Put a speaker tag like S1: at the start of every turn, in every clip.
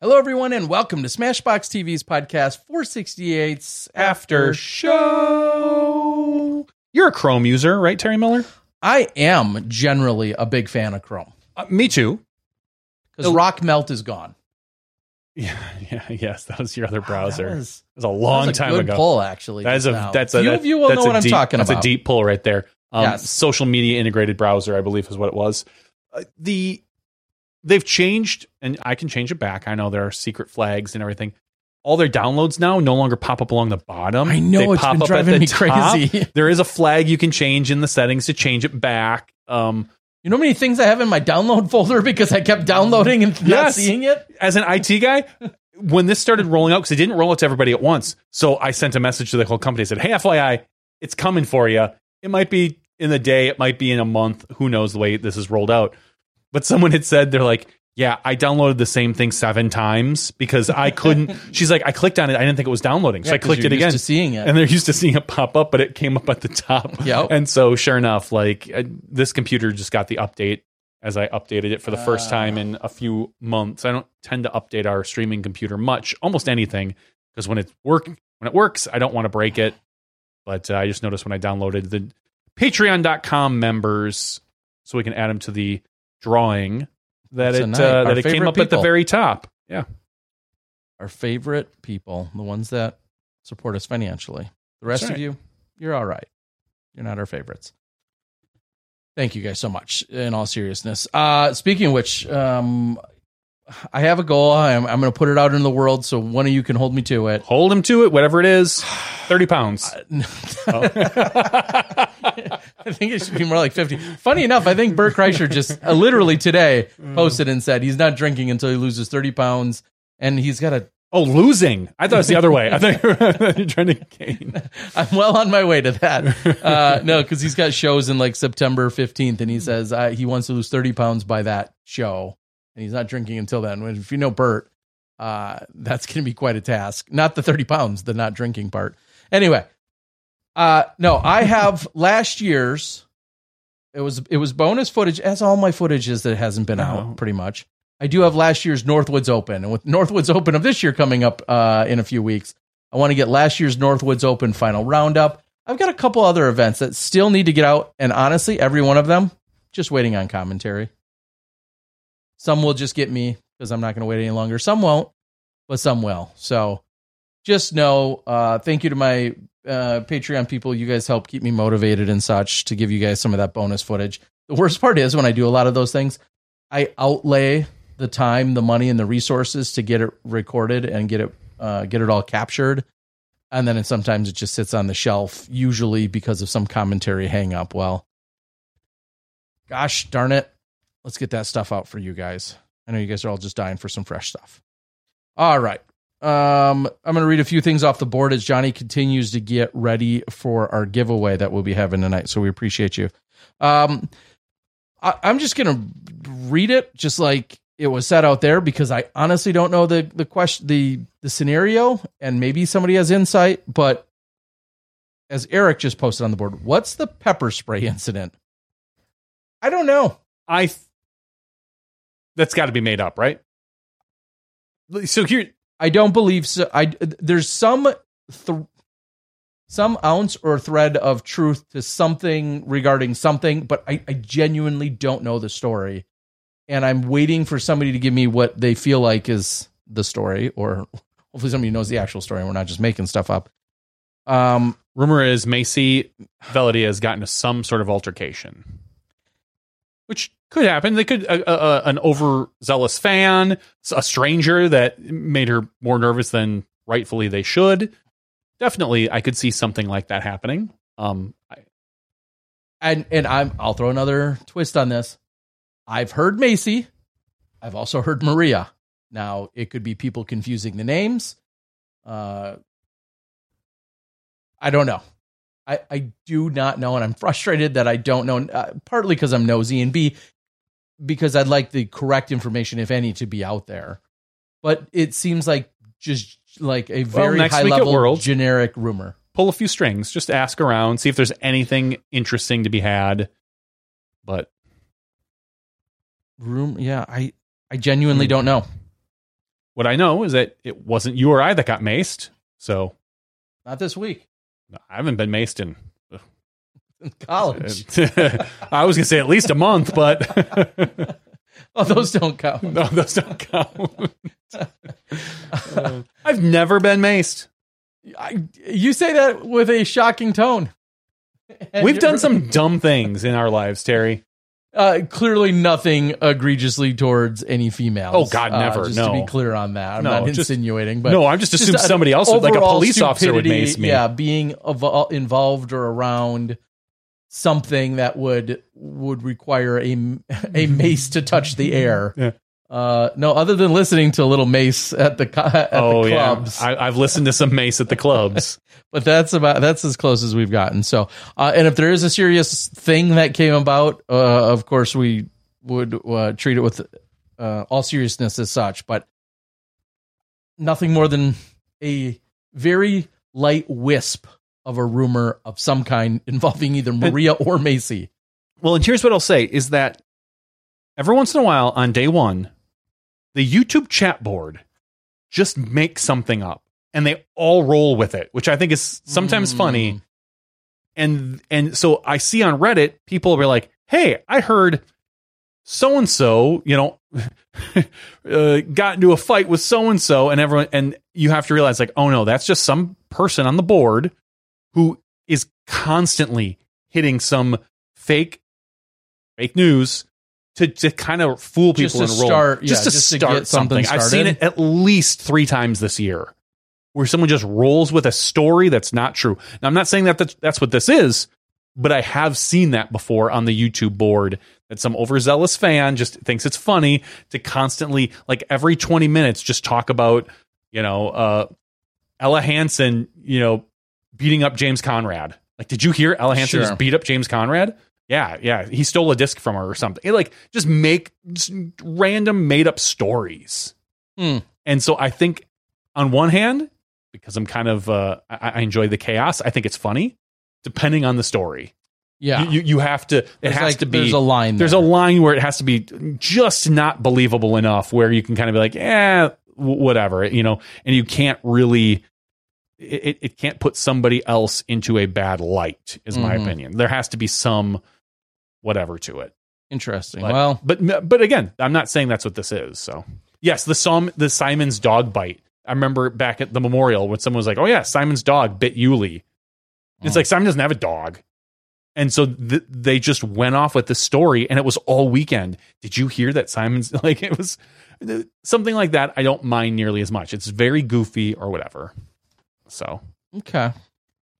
S1: Hello, everyone, and welcome to Smashbox TV's podcast 468's
S2: After show. You're a Chrome user, right, Terry Miller?
S1: I am generally a big fan of Chrome
S2: Uh, me too.
S1: because
S2: Oh.
S1: RockMelt is gone.
S2: Yeah, yeah, yes. That was your other browser.
S1: That
S2: It
S1: was,
S2: was, a long
S1: that was a
S2: time
S1: good
S2: ago.
S1: pull, actually.
S2: That is a
S1: just now.
S2: that's a
S1: few
S2: that-
S1: of you will
S2: that's
S1: know
S2: a
S1: what I'm
S2: deep-
S1: talking
S2: that's
S1: about.
S2: a deep pull right there. Um,
S1: Yes.
S2: Social media integrated browser, I believe, is what it was. Uh, the they've changed, and I can change it back. I know there are secret flags and everything. All their downloads now no longer pop up along the bottom.
S1: I know,
S2: They
S1: it's
S2: pop
S1: been
S2: up at
S1: driving
S2: the
S1: me
S2: top.
S1: crazy.
S2: There is a flag you can change in the settings to change it back. Um,
S1: You know how many things I have in my download folder because I kept downloading and not
S2: Yes.
S1: seeing it?
S2: as an IT guy, when this started rolling out, because it didn't roll out to everybody at once, so I sent a message to the whole company. I said, "Hey, FYI, it's coming for you. It might be in the day, it might be in a month. Who knows the way this is rolled out?" But someone had said they're like, "Yeah, I downloaded the same thing seven times because I couldn't." She's like, "I clicked on it, I didn't think it was downloading, so
S1: Yeah,
S2: I clicked it
S1: used
S2: again."
S1: to seeing it.
S2: and they're used to seeing it pop up, but it came up at the top.
S1: Yep.
S2: And so, sure enough, like uh, this computer just got the update as I updated it for the first
S1: Ah.
S2: time in a few months. I don't tend to update our streaming computer much, almost anything, because when it's work when it works, I don't want to break it. But uh, I just noticed when I downloaded the Patreon.com members, so we can add them to the drawing, that
S1: That's
S2: it
S1: nice-
S2: uh, that it came up at the very top. Yeah,
S1: Our favorite people, the ones that support us financially. The rest
S2: That's
S1: of you, you're all right. You're not our favorites. Thank you guys so much. In all seriousness, uh, speaking of which, um, I have a goal. I'm, I'm going to put it out in the world, so one of you can hold me to it.
S2: hold him to it, whatever it is. Thirty pounds.
S1: I think it should be more like 50. Funny enough, I think Bert Kreischer just uh, literally today posted and said he's not drinking until he loses 30 pounds. And he's got a,
S2: Oh, losing. I thought it was the other way. I thought you were you're trying to gain.
S1: I'm well on my way to that. Uh, no, because he's got shows in like September 15th, and he says uh, he wants to lose 30 pounds by that show. And he's not drinking until then. If you know Bert, uh, that's going to be quite a task. Not the 30 pounds, the not drinking part. Anyway, uh, no, I have last year's. It was it was bonus footage, as all my footage is that hasn't been
S2: Oh.
S1: out, pretty much. I do have last year's Northwoods Open, and with Northwoods Open of this year coming up uh, in a few weeks, I want to get last year's Northwoods Open final roundup. I've got a couple other events that still need to get out, and honestly, every one of them just waiting on commentary. Some will just get me because I'm not going to wait any longer. Some won't, but some will. So just know, uh, thank you to my uh, Patreon people. You guys help keep me motivated and such to give you guys some of that bonus footage. The worst part is when I do a lot of those things, I outlay the time, the money, and the resources to get it recorded and get it uh, get it all captured, and then sometimes it just sits on the shelf, usually because of some commentary hang up. Well, gosh darn it, let's get that stuff out for you guys. I know you guys are all just dying for some fresh stuff. All right. Um, I'm going to read a few things off the board as Johnny continues to get ready for our giveaway that we'll be having tonight. So we appreciate you. Um, I, I'm just going to read it just like it was set out there because I honestly don't know the the question the the scenario and maybe somebody has insight. But as Eric just posted on the board, what's the pepper spray incident? I don't know.
S2: I th- that's got to be made up, right? So here,
S1: I don't believe so. I there's some th- some ounce or thread of truth to something regarding something, but I, I genuinely don't know the story, and I'm waiting for somebody to give me what they feel like is the story, or hopefully somebody knows the actual story, and we're not just making stuff up. Um,
S2: rumor is Macy Velodia has gotten to some sort of altercation, which could happen. They could uh, uh, an overzealous fan, a stranger that made her more nervous than rightfully they should. Definitely, I could see something like that happening. Um, I,
S1: and and I'm I'll throw another twist on this. I've heard Macy. I've also heard Maria. Now it could be people confusing the names. Uh, I don't know. I I do not know, and I'm frustrated that I don't know. Uh, partly because I'm nosy, and B because I'd like the correct information, if any, to be out there. But it seems like just like a very
S2: next
S1: high level
S2: Worlds.
S1: generic rumor.
S2: pull a few strings, just ask around, see if there's anything interesting to be had. But
S1: Room, yeah. I I genuinely
S2: Hmm.
S1: don't know.
S2: what I know is that it wasn't you or I that got maced. So
S1: Not this week.
S2: I haven't been maced in.
S1: In college.
S2: I was gonna say at least a month, but
S1: Oh, those don't count.
S2: no, those don't count. Uh, I've never been maced.
S1: I, you say that with a shocking tone. And
S2: We've done some dumb things in our lives, Terry.
S1: uh, clearly nothing egregiously towards any females.
S2: Oh, God,
S1: Uh,
S2: never.
S1: just
S2: No.
S1: to be clear on that, I'm
S2: No,
S1: not
S2: just-
S1: insinuating, but
S2: no, I'm just assumed
S1: uh,
S2: somebody else, would, like a police officer, would mace me.
S1: Yeah, being involved or around something that would would require a a mace to touch the air.
S2: Yeah.
S1: Uh, no, other than listening to a Little Mace at the at
S2: oh
S1: the
S2: yeah,
S1: clubs,
S2: I, I've listened to some mace at the clubs.
S1: but that's about that's as close as we've gotten. So, uh, and if there is a serious thing that came about, uh, of course we would uh, treat it with uh, all seriousness as such. But nothing more than a very light wisp of a rumor of some kind involving either Maria or Macy.
S2: Well, and here's what I'll say is that every once in a while on day one, the YouTube chat board just makes something up and they all roll with it, which I think is sometimes
S1: Mm.
S2: funny. And and so I see on Reddit people be like, "Hey, I heard so and so, you know, uh, got into a fight with so and so," and everyone, and you have to realize, like, oh no, that's just some person on the board who is constantly hitting some fake fake news to, to kind of fool people Just
S1: to
S2: and roll
S1: start- yeah,
S2: just to
S1: just to
S2: start
S1: something
S2: something. I've seen it at least three times this year where someone just rolls with a story that's not true. Now I'm not saying that that's, that's what this is, but I have seen that before on the YouTube board that some overzealous fan just thinks it's funny to constantly like every 20 minutes just talk about, you know, uh Ella Hansen, you know, beating up James Conrad. Like, did you hear Ella Hansen
S1: Sure.
S2: just beat up James Conrad? Yeah, yeah. He stole a disc from her or something. It, like, just make just random made up stories.
S1: Hmm.
S2: And so I think, on one hand, because I'm kind of, uh, I, I enjoy the chaos. I think it's funny, depending on the story.
S1: Yeah,
S2: You, you, have to. It
S1: There's
S2: has
S1: like-
S2: to be.
S1: There's a line.
S2: There's a line where it has to be just not believable enough where you can kind of be like, eh, w- whatever, you know, and you can't really, it, it can't put somebody else into a bad light, is my
S1: Mhm.
S2: opinion. There has to be some whatever to it.
S1: interesting.
S2: But,
S1: well,
S2: but but again, I'm not saying that's what this is. So yes, the Som the Simon's dog bite. I remember back at the memorial when someone was like, "Oh yeah, Simon's dog bit Uli." It's
S1: Oh.
S2: like Simon doesn't have a dog, and so th- they just went off with the story, and it was all weekend. Did you hear that Simon's like it was something like that? I don't mind nearly as much. It's very goofy or whatever. So
S1: okay.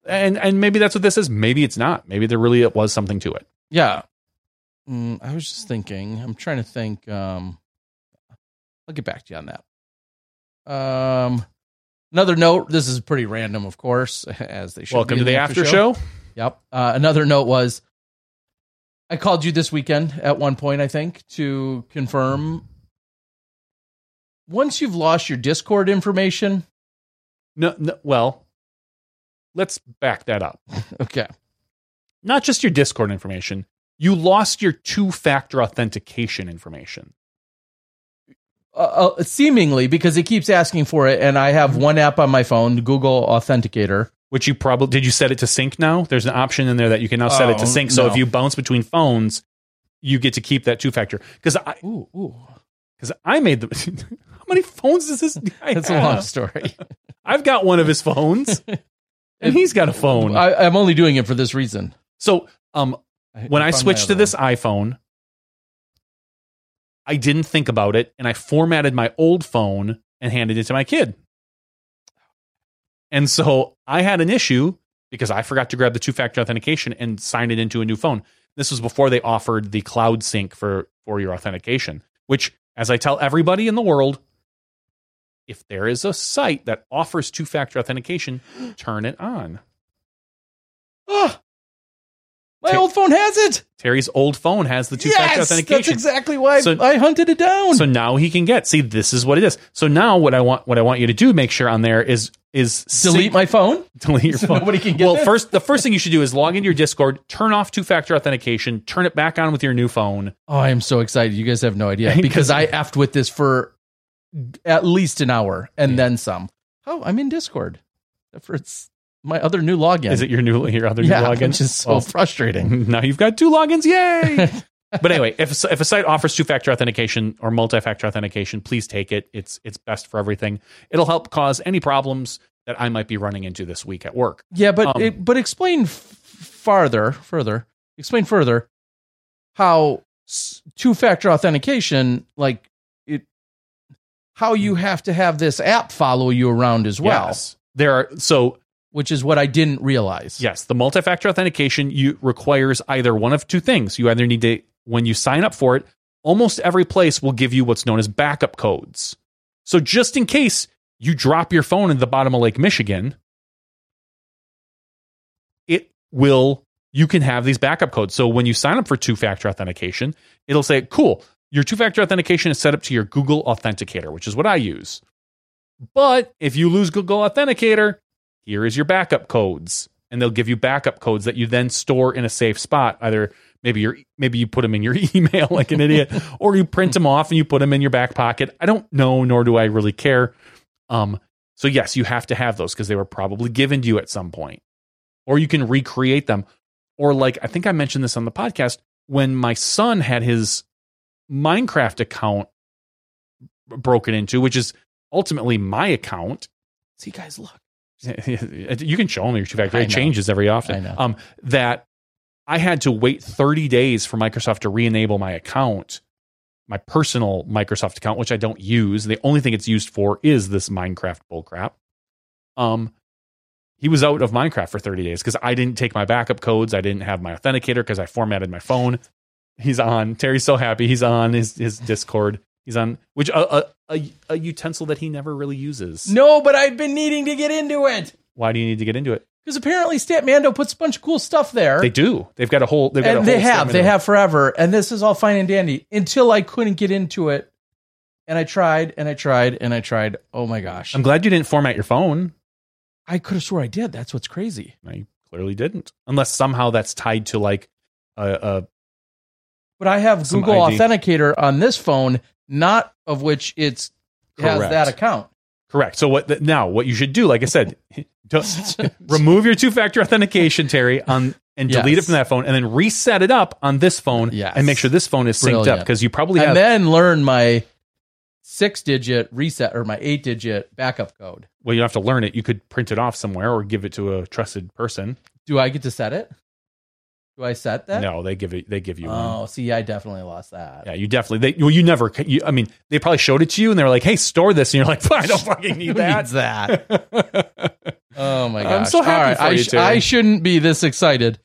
S2: and and maybe that's what this is. Maybe it's not. Maybe there really was something to it.
S1: Yeah. Mm, I was just thinking. I'm trying to think. Um, I'll get back to you on that. Um, another note. This is pretty random, of course, as they should.
S2: Welcome to the after show.
S1: Yep. Uh, another note was, I called you this weekend at one point. I think to confirm. Once you've lost your Discord information,
S2: No, no, well, let's back that up.
S1: okay,
S2: Not just your Discord information. You lost your two-factor authentication information.
S1: uh, uh, seemingly because it keeps asking for it, and I have one app on my phone, Google Authenticator.
S2: Which you probably did you set it to sync now? There's an option in there that you can now set it
S1: Oh,
S2: to sync. So
S1: no.
S2: if you bounce between phones, you get to keep that two-factor. Because I
S1: Ooh, ooh.
S2: Because I made the how many phones does this guy
S1: That's a long story.
S2: I've got one of his phones, and he's got a phone.
S1: I, I'm only doing it for this reason.
S2: so um, when I
S1: my
S2: switched to this
S1: one.
S2: iPhone, I didn't think about it and I formatted my old phone and handed it to my kid. And so I had an issue because I forgot to grab the two factor authentication and sign it into a new phone. This was before they offered the cloud sync for, for your authentication, which, as I tell everybody in the world, if there is a site that offers two factor authentication, turn it on.
S1: Ah, my
S2: Ta-
S1: old phone has it.
S2: Terry's old phone has the two factor
S1: Yes,
S2: authentication.
S1: that's exactly why
S2: So-
S1: I hunted it down.
S2: So now he can get. See, this is what it is. So now what I want what I want you to do, make sure on there is is
S1: Delete
S2: sync-
S1: my phone.
S2: delete your
S1: so
S2: phone.
S1: nobody can get
S2: well,
S1: this?
S2: first the first thing you should do is log into your Discord, turn off two factor authentication, turn it back on with your new phone.
S1: Oh, I am so excited. You guys have no idea because I effed with this for at least an hour and
S2: Yeah.
S1: then some. Oh, I'm in Discord. For it's my other new login.
S2: Is it your new your other
S1: yeah,
S2: new login?
S1: which is so
S2: Well,
S1: frustrating.
S2: now you've got two logins. Yay! but anyway, if a, if a site offers two factor authentication or multi factor authentication, please take it. It's it's best for everything. It'll help cause any problems that I might be running into this week at work.
S1: Yeah, but
S2: Um,
S1: it, but explain f- farther, further. Explain further how two factor authentication, like it, how you have to have this app follow you around as well,
S2: Yes. there are so
S1: which is what I didn't realize.
S2: Yes, the multi-factor authentication you requires either one of two things. You either need to when you sign up for it, almost every place will give you what's known as backup codes. So just in case you drop your phone in the bottom of Lake Michigan, it will you can have these backup codes. So when you sign up for two-factor authentication, it'll say, "Cool, your two-factor authentication is set up to your Google Authenticator, which is what I use." But if you lose Google Authenticator, here is your backup codes. And they'll give you backup codes that you then store in a safe spot. Either maybe you maybe you put them in your email like an idiot or you print them off and you put them in your back pocket. I don't know nor do i really care. Um so yes you have to have those because they were probably given to you at some point. Or you can recreate them. Or like i think i mentioned this on the podcast when my son had his minecraft account broken into which is ultimately my account.
S1: See, guys, look.
S2: you can show them your two factor. It changes every often.
S1: I know.
S2: Um, that I had to wait 30 days for Microsoft to re-enable my account, my personal Microsoft account, which I don't use. The only thing it's used for is this Minecraft bullcrap. Um, he was out of Minecraft for 30 days because I didn't take my backup codes. I didn't have my authenticator because I formatted my phone. He's on. Terry's so happy. He's on his his Discord. He's on which a a, a, a utensil that he never really uses.
S1: No, but I've been needing to get into it
S2: Why do you need to get into it?
S1: because apparently Statmando puts a bunch of cool stuff there.
S2: They do. They've got a whole. They've got a
S1: and
S2: whole
S1: they have they have forever and this is all fine and dandy until i couldn't get into it and i tried and i tried and i tried oh my gosh
S2: I'm glad you didn't format your phone.
S1: i could have swore i did that's what's crazy
S2: I clearly didn't, unless somehow that's tied to like a. a
S1: but i have google
S2: ID.
S1: authenticator on this phone not of which it's has that account
S2: correct. So what the, now? What you should do, like I said, remove your two-factor authentication, Terry, on and delete
S1: Yes.
S2: it from that phone, and then reset it up on this phone,
S1: Yes.
S2: and make sure this phone is synced up because you probably
S1: and
S2: have.
S1: then learn my six digit reset or my eight digit backup code
S2: well, you don't have to learn it. You could print it off somewhere or give it to a trusted person.
S1: do i get to set it do i set that
S2: No, they give it. They give you one.
S1: oh see i definitely lost that
S2: Yeah, you definitely. They well, you never. You, I mean, they probably showed it to you, and they were like, "Hey, store this," and you're like, "I don't fucking need that."
S1: needs that Oh my gosh!
S2: I'm so happy
S1: All right,
S2: for
S1: I,
S2: you,
S1: sh- I shouldn't be this excited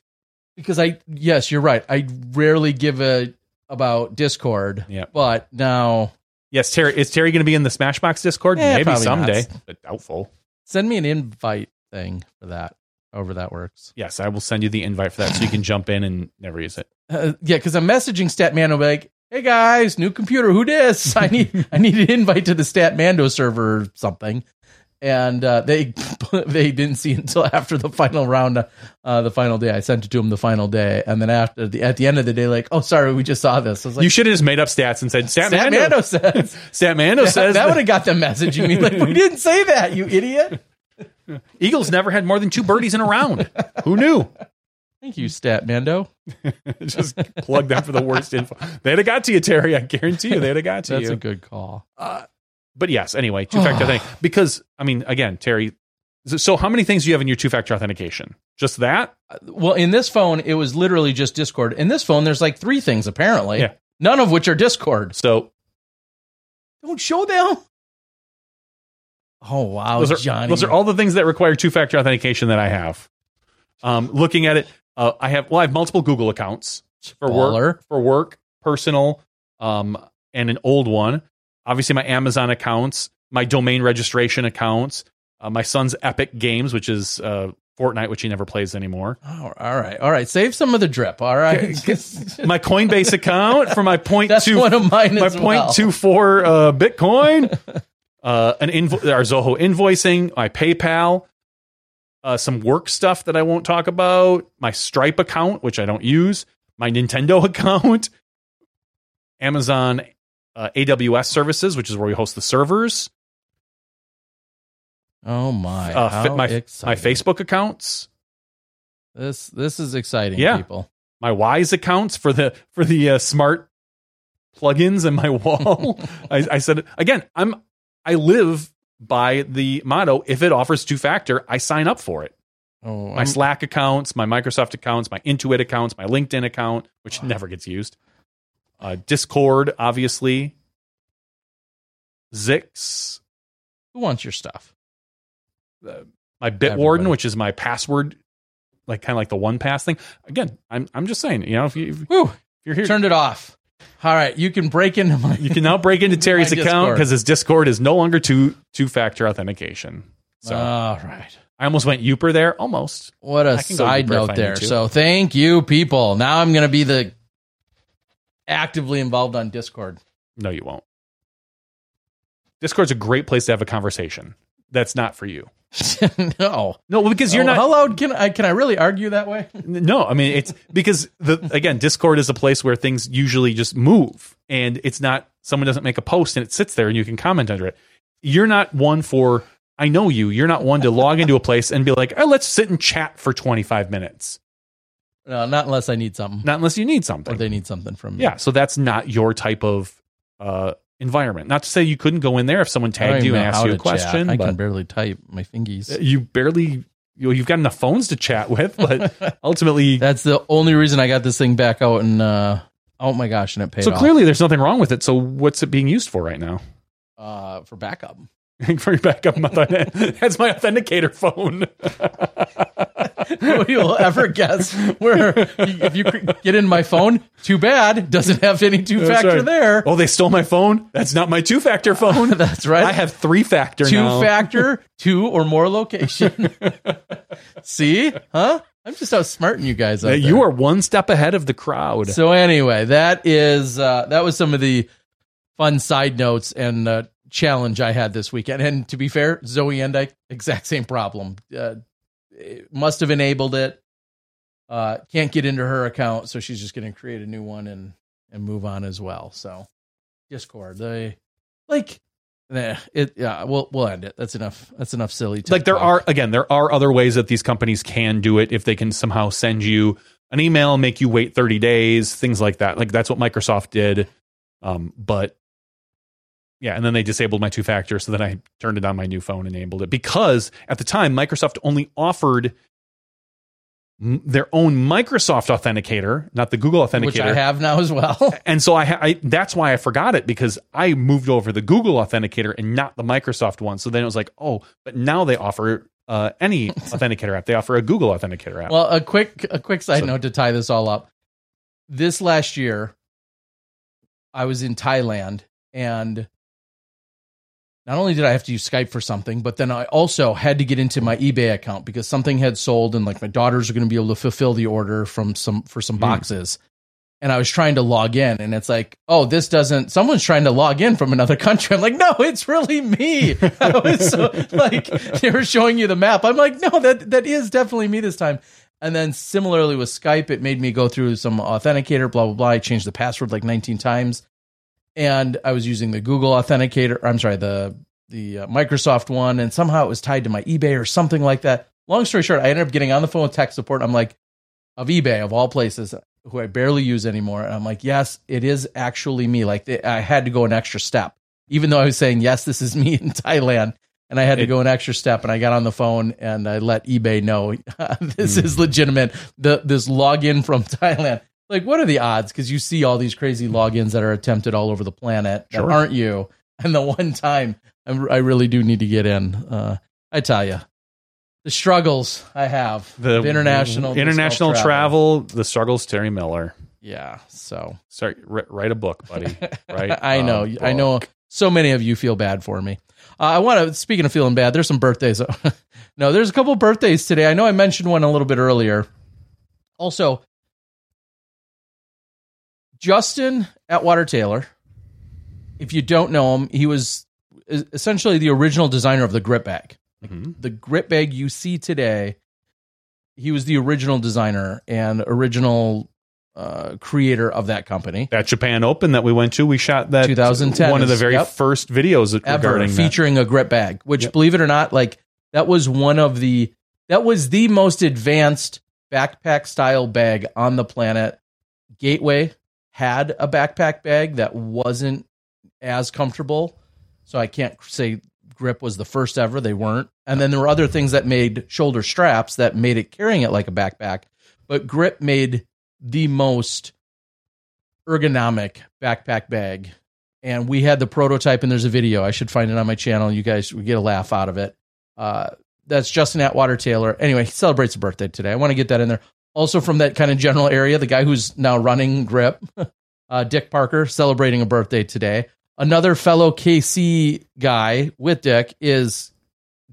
S1: because I yes, you're right. I rarely give a about Discord.
S2: Yeah.
S1: but now
S2: Yes, Terry. Is Terry going to be in the Smashbox Discord?
S1: Eh,
S2: Maybe someday,
S1: not.
S2: but doubtful.
S1: send me an invite thing for that. However that works.
S2: Yes, I will send you the invite for that, so you can jump in and never use it.
S1: Uh, yeah, because I'm messaging Statmando like, "Hey guys, new computer. Who dis? I need I need an invite to the Statmando server or something." And uh, they they didn't see until after the final round, uh, the final day. I sent it to them the final day, and then after the at the end of the day, like, "Oh, sorry, we just saw this." I was like,
S2: you should have just made up stats and said Statmando.
S1: Statmando says
S2: Statmando
S1: that,
S2: says
S1: that
S2: that
S1: would have got them messaging me like, "We didn't say that, you idiot."
S2: Eagles never had more than two birdies in a round. Who knew?
S1: Thank you, Statmando.
S2: just plug them for the worst info. They'd have got to you, Terry. I guarantee you, they'd have got to
S1: That's
S2: you.
S1: That's a good call.
S2: Uh, but yes, anyway, two factor thing. Because I mean, again, Terry. So, so how many things do you have in your two factor authentication? Just that?
S1: Uh, well, in this phone, it was literally just Discord. In this phone, there's like three things apparently.
S2: Yeah.
S1: None of which are Discord.
S2: So
S1: Don't show them. Oh wow,
S2: those are
S1: Johnny.
S2: those are all the things that require two factor authentication that I have. Um, looking at it, uh, I have well, I have multiple Google accounts for
S1: Baller.
S2: work, for work, personal, um, and an old one. Obviously, my Amazon accounts, my domain registration accounts, uh, my son's Epic Games, which is uh, Fortnite, which he never plays anymore.
S1: Oh, all right, all right. Save some of the drip. All right,
S2: My Coinbase account for my point
S1: that's
S2: two
S1: one of mine
S2: my point
S1: well.
S2: two four uh, Bitcoin, uh, an invo- our Zoho invoicing, my PayPal, uh, some work stuff that I won't talk about, my Stripe account which I don't use, my Nintendo account, Amazon uh, AWS services, which is where we host the servers.
S1: Oh my!
S2: Uh, my my. Facebook accounts,
S1: This this is exciting,
S2: Yeah.
S1: people.
S2: my Wyze accounts for the for the uh, smart plugins in my wall. I, I said again, I'm I live by the motto: if it offers two factor, I sign up for it.
S1: Oh,
S2: My
S1: I'm-
S2: Slack accounts, my Microsoft accounts, my Intuit accounts, my LinkedIn account, which never gets used. Uh, Discord, obviously. Zix,
S1: who wants your stuff?
S2: my Bitwarden,
S1: Everybody.
S2: which is my password, like kind of like the one pass thing. Again, I'm I'm just saying, you know, if, you, if
S1: Whew,
S2: you're here,
S1: turned it off. All right, you can break into my.
S2: you can now break into Terry's account because his Discord is no longer two two factor authentication. So
S1: All right.
S2: I almost went Uper there, almost.
S1: What a
S2: I can go
S1: side
S2: Uber if I
S1: note
S2: need
S1: there.
S2: to.
S1: So thank you, people. Now I'm going to be the actively involved on Discord.
S2: No, you won't. Discord's a great place to have a conversation. That's not for you.
S1: no,
S2: No, because you're
S1: Oh,
S2: not.
S1: How loud can I? Can I really argue that way?
S2: No, I mean it's because the again, Discord is a place where things usually just move, and it's not someone doesn't make a post and it sits there and you can comment under it. You're not one for. I know you. You're not one to log into a place and be like, oh, let's sit and chat for 25 minutes.
S1: No, not unless I need something
S2: Not unless you need
S1: or
S2: something.
S1: they need something from me.
S2: Yeah, so that's not your type of uh, environment. Not to say you couldn't go in there if someone tagged you and asked you a
S1: to chat.
S2: question.
S1: I can barely type my fingies.
S2: you barely. You know, you've got enough phones to chat with, but ultimately,
S1: That's the only reason I got this thing back out. And uh, oh my gosh, and it paid
S2: so
S1: off
S2: clearly there's nothing wrong with it. So what's it being used for right now?
S1: uh, for backup.
S2: for your backup. That's my authenticator phone.
S1: Nobody will ever guess where if you get in my phone. Too bad, doesn't have any two factor
S2: right.
S1: there.
S2: oh, they stole my phone. That's not my two factor phone.
S1: That's right.
S2: I have three factor
S1: two
S2: now.
S1: factor, two or more location. See, huh? I'm just outsmarting you guys. Out
S2: you are one step ahead of the crowd.
S1: So anyway, that is uh, that was some of the fun side notes and uh, challenge I had this weekend. And to be fair, Zoe and I exact same problem. Uh, must have enabled it. Uh, can't get into her account, so she's just going to create a new one and and move on as well. So Discord, they like. eh, it yeah, we'll we'll end it. That's enough. That's enough silly.
S2: like there are again, there are other ways that these companies can do it if they can somehow send you an email, make you wait 30 days, things like that. Like that's what Microsoft did. Um, but yeah, and then they disabled my two factor, so then I turned it on my new phone, and enabled it because at the time Microsoft only offered m- their own Microsoft authenticator, not the Google authenticator.
S1: which I have now as well.
S2: And so I, ha- I that's why I forgot it because I moved over the Google Authenticator and not the Microsoft one. So then it was like, oh, but now they offer uh, any authenticator app. They offer a Google Authenticator app.
S1: Well, a quick a quick side
S2: So-
S1: note to tie this all up. This last year, I was in Thailand, and not only did I have to use Skype for something, but then I also had to get into my eBay account because something had sold, and like my daughters are going to be able to fulfill the order from some for some
S2: Hmm.
S1: boxes. And I was trying to log in, and it's like, oh, this doesn't. Someone's trying to log in from another country. I'm like, no, it's really me. I was so, like, they were showing you the map. I'm like, no, that that is definitely me this time. And then similarly with Skype, it made me go through some authenticator, blah blah blah. I changed the password like 19 times, and I was using the Google Authenticator. I'm sorry, the the uh, Microsoft one, and somehow it was tied to my eBay or something like that. Long story short, I ended up getting on the phone with tech support. I'm like, of eBay of all places, who I barely use anymore, and I'm like, yes, it is actually me. Like they, I had to go an extra step, even though I was saying yes, this is me in Thailand. And I had to go an extra step, and I got on the phone and I let eBay know this
S2: Hmm.
S1: is legitimate. The this login from Thailand. Like, what are the odds? Because you see all these crazy logins that are attempted all over the planet that
S2: Sure.
S1: aren't you. And the one time I'm, I really do need to get in. Uh, I tell you, the struggles I have,
S2: the
S1: international
S2: international
S1: disco
S2: travel. the struggles. Terry Miller.
S1: Yeah, so
S2: Start ri- write a book, buddy. Right?
S1: I know, I know. So many of you feel bad for me. Uh, I want to. Speaking of feeling bad, there's some birthdays. no, there's a couple birthdays today. I know I mentioned one a little bit earlier. Also, Justin Atwater Taylor. If you don't know him, he was essentially the original designer of the grip bag.
S2: Mhm.
S1: The grip bag you see today, he was the original designer and original uh, creator of that company.
S2: That Japan Open that we went to, we shot that
S1: 2010
S2: one of the very
S1: yep.
S2: first videos
S1: ever
S2: regarding that.
S1: featuring a grip bag, which
S2: Yep.
S1: believe it or not, like that was one of the that was the most advanced backpack style bag on the planet. Gateway had a backpack bag that wasn't as comfortable, so I can't say grip was the first ever. They weren't, and then there were other things that made shoulder straps that made it carrying it like a backpack, but grip made the most ergonomic backpack bag. And we had the prototype and there's a video. I should find it on my channel. You guys would get a laugh out of it. Uh, that's justin atwater taylor. Anyway he celebrates a birthday today. I want to get that in there also from that kind of general area the guy who's now running grip uh, dick parker celebrating a birthday today another fellow kc guy with dick is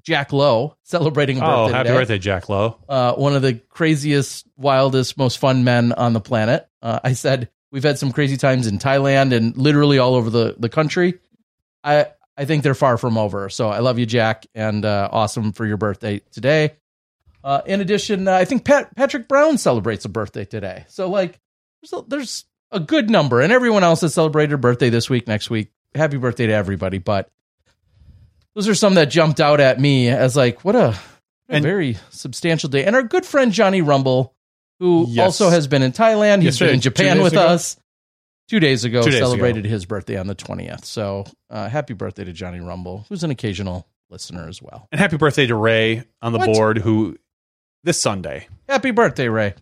S1: jack lowe celebrating a birthday
S2: Oh, happy
S1: today
S2: birthday, Jack Lowe.
S1: uh, one of the craziest, wildest, most fun men on the planet. Uh, I said we've had some crazy times in Thailand and literally all over the, the country. I I think they're far from over. So I love you, Jack, and uh, awesome for your birthday today. Uh, in addition, uh, I think Pat, Patrick Brown celebrates a birthday today. So like, there's a, there's a good number, and everyone else has celebrated a birthday this week, next week. Happy birthday to everybody! But those are some that jumped out at me as like, what a, a
S2: And-
S1: very substantial day. And our good friend Johnny Rumble, who
S2: Yes.
S1: also has been in Thailand, he's been in Japan with
S2: ago?
S1: us. Two days ago,
S2: Two days
S1: celebrated his birthday on the 20th. So uh, happy birthday to Johnny Rumble, who's an occasional listener as well.
S2: And happy birthday to Ray on the
S1: What?
S2: board, who this Sunday,
S1: Happy birthday, Ray.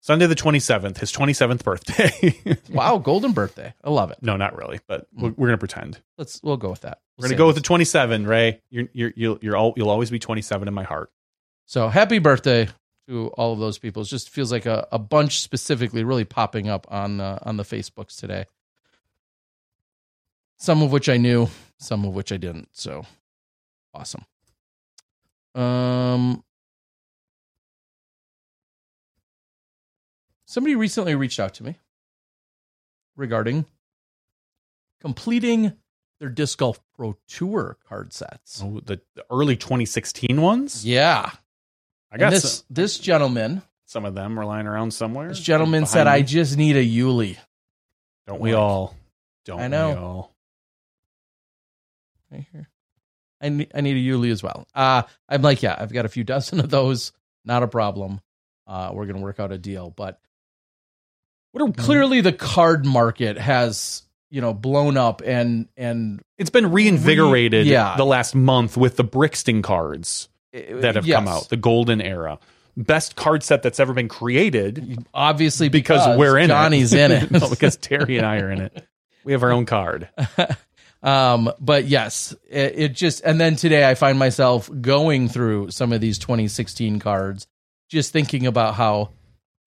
S2: Sunday the 27th, his 27th birthday.
S1: Wow, golden birthday. I love it.
S2: no, not really, but
S1: Mm.
S2: we're, we're going to pretend.
S1: Let's we'll go with that.
S2: We're going to go with the 27, Ray. You're, you're, you'll, you're all, you'll always be 27 in my heart.
S1: So happy birthday to all of those people. It just feels like a, a bunch specifically really popping up on uh, on the Facebooks today. Some of which I knew, some of which I didn't. So awesome. Um somebody recently reached out to me regarding completing their disc golf pro tour card sets.
S2: Oh, the, the early 2016 ones?
S1: Yeah.
S2: I got
S1: this
S2: some,
S1: this gentleman
S2: some of them are lying around somewhere.
S1: This gentleman said,
S2: me.
S1: "I just need a Uli."
S2: Don't we
S1: like-
S2: all? Don't
S1: I know.
S2: we all?
S1: Right here. I need, I need a Uli as well. Uh, I'm like, yeah, I've got a few dozen of those. Not a problem. Uh, we're gonna work out a deal, but
S2: What are,
S1: clearly the card market has you know blown up and and
S2: It's been reinvigorated
S1: Re- yeah.
S2: the last month with the Brixton cards that have come out, the golden era. Best card set that's ever been created
S1: obviously
S2: because,
S1: because,
S2: we're in
S1: Johnny's
S2: it.
S1: in it.
S2: no, because Terry and I are in it. We have our own card.
S1: um, but yes, it, it just and then today I find myself going through some of these 2016 cards, just thinking about how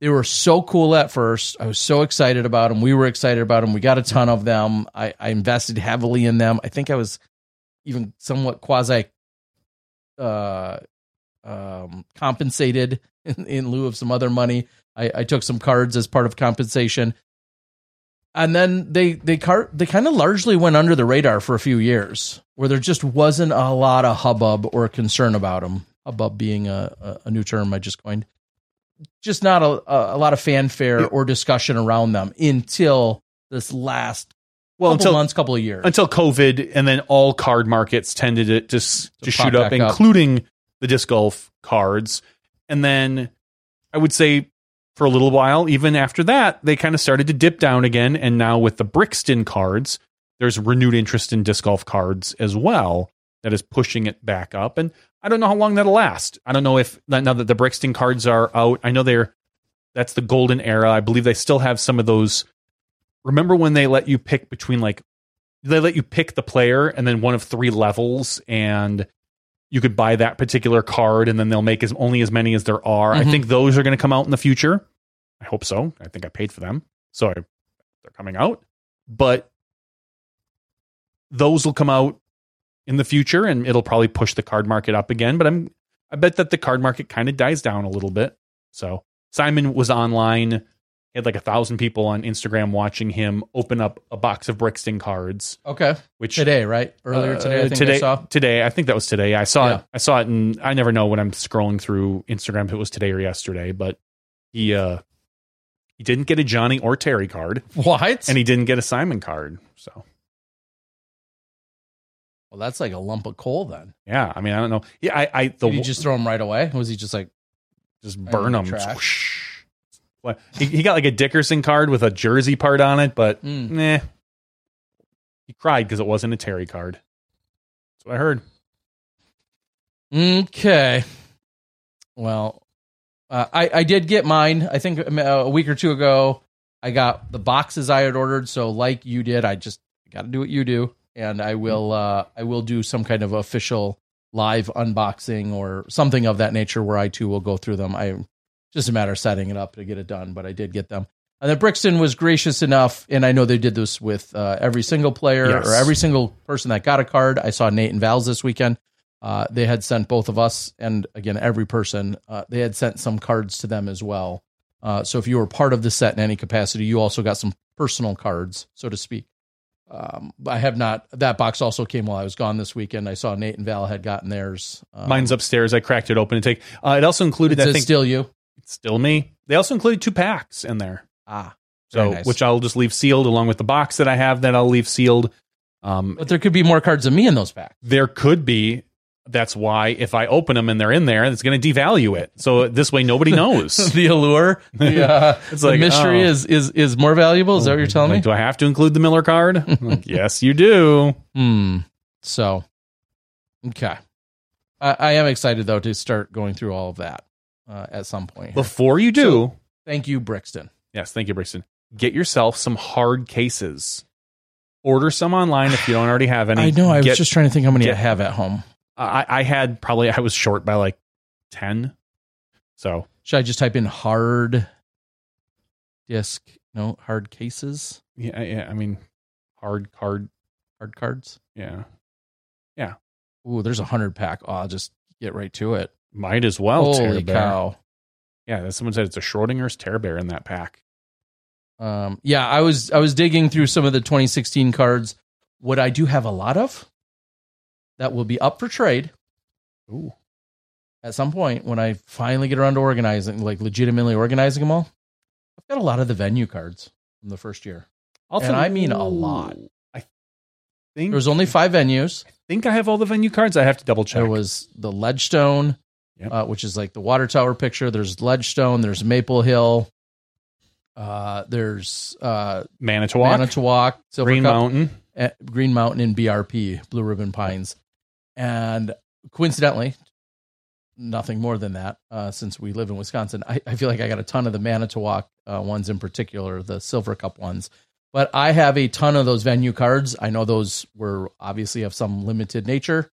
S1: they were so cool at first. I was so excited about them. We were excited about them. We got a ton of them. I, I invested heavily in them. I think I was even somewhat quasi uh, um, compensated in, in lieu of some other money. I, I took some cards as part of compensation and then they they car- they kind of largely went under the radar for a few years, where there just wasn't a lot of hubbub or concern about them. Hubbub being a, a, a new term I just coined. Just not a, a, a lot of fanfare or discussion around them until this last
S2: Well,
S1: couple
S2: until
S1: months, couple of years.
S2: until COVID, and then all card markets tended to just to,
S1: To
S2: shoot up,
S1: back up.
S2: including the disc golf cards. And then I would say for a little while, even after that, they kind of started to dip down again. And now with the Brixton cards, there's renewed interest in disc golf cards as well that is pushing it back up. And I don't know how long that'll last. I don't know if now that the Brixton cards are out, I know they're that's the golden era. I believe they still have some of those. Remember when they let you pick between like they let you pick the player and then one of three levels and you could buy that particular card and then they'll make as only as many as there are. I
S1: Mhm.
S2: think those are going to come out in the future. I hope so. I think I paid for them. So I, they're coming out. But those will come out in the future and it'll probably push the card market up again, but I'm I bet that the card market kind of dies down a little bit. So Simon was online, he had like a thousand people on Instagram watching him open up a box of Brixton cards,
S1: okay,
S2: which
S1: today, right? Earlier today, I
S2: uh,
S1: think
S2: today,
S1: I saw.
S2: today, I think that was today. I saw
S1: Yeah.
S2: it. I saw it, and I never know when I'm scrolling through Instagram if it was today or yesterday. But he, uh, He didn't get a Johnny or Terry card,
S1: What?
S2: and he didn't get a Simon card. So
S1: well, that's like a lump of coal then.
S2: yeah, I mean, I don't know. Yeah, I, I the
S1: Did he just throw him right away? Was he just like,
S2: just burn them. What? He, he got like a Dickerson card with a jersey part on it, but
S1: Mm.
S2: nah. He cried because it wasn't a Terry card. That's what I heard.
S1: okay? Well, uh, I I did get mine. I think um, a week or two ago. I got the boxes I had ordered. So like you did, I just got to do what you do, and I will uh, I will do some kind of official live unboxing or something of that nature where I too will go through them. I just a matter of setting it up to get it done, but I did get them. And then Brixton was gracious enough, and I know they did this with uh, every single player
S2: Yes.
S1: or every single person that got a card. I saw Nate and Val's this weekend. Uh, they had sent both of us, and again, every person, uh, they had sent some cards to them as well. Uh, so if you were part of the set in any capacity, you also got some personal cards, so to speak. Um, I have not. That box also came while I was gone this weekend. I saw Nate and Val had gotten theirs. Um,
S2: Mine's upstairs. I cracked it open to take. Uh, it also included,
S1: it
S2: I think,
S1: still you.
S2: it's still me. They also included two packs in there.
S1: Ah,
S2: So,
S1: nice.
S2: which I'll just leave sealed along with the box that I have that I'll leave sealed. Um,
S1: but there could be more cards than me in those packs.
S2: there could be. That's why if I open them and they're in there, it's going to devalue it. So this way nobody knows.
S1: the allure, the, uh,
S2: It's
S1: the
S2: like,
S1: mystery
S2: oh.
S1: is is is more valuable. Is that what you're telling
S2: Like,
S1: me?
S2: do I have to include the Miller card? Like, yes, you do.
S1: Hmm. So, okay. I, I am excited though to start going through all of that uh, at some point. here.
S2: Before you do,
S1: Thank you, Brixton.
S2: yes, thank you, Brixton. Get yourself some hard cases. Order some online if you don't already have any.
S1: I know. I was just trying to think how many I have at home.
S2: I, I had probably I was short by like ten. So
S1: Should I just type in hard disk? No, hard cases,
S2: yeah, yeah. I mean, hard card.
S1: hard cards.
S2: Yeah, yeah.
S1: Ooh, there's a hundred pack. Oh, I'll just get right to it.
S2: might as well.
S1: Holy cow!
S2: Yeah, someone said it's a Schrodinger's Tear Bear in that pack.
S1: Um, yeah, I was I was digging through some of the 2016 cards. What I do have a lot of that will be up for trade
S2: Ooh,
S1: at some point when I finally get around to organizing, like legitimately organizing them all. I've got a lot of the venue cards from the first year. And I mean a lot.
S2: I think
S1: There was only five venues.
S2: I think I have all the venue cards. I have to double check.
S1: There was the Ledgestone,
S2: Yep.
S1: uh, which is like the water tower picture. There's Ledgestone. There's Maple Hill. Uh, there's uh,
S2: Manitowoc,
S1: Manitowoc, Silver
S2: Green
S1: Cup,
S2: Mountain.
S1: eh, Green Mountain, and BRP, Blue Ribbon Pines. And coincidentally, nothing more than that. Uh, since we live in Wisconsin, I, I feel like I got a ton of the Manitowoc uh, ones in particular, the Silver Cup ones. But I have a ton of those venue cards. I know those were obviously of some limited nature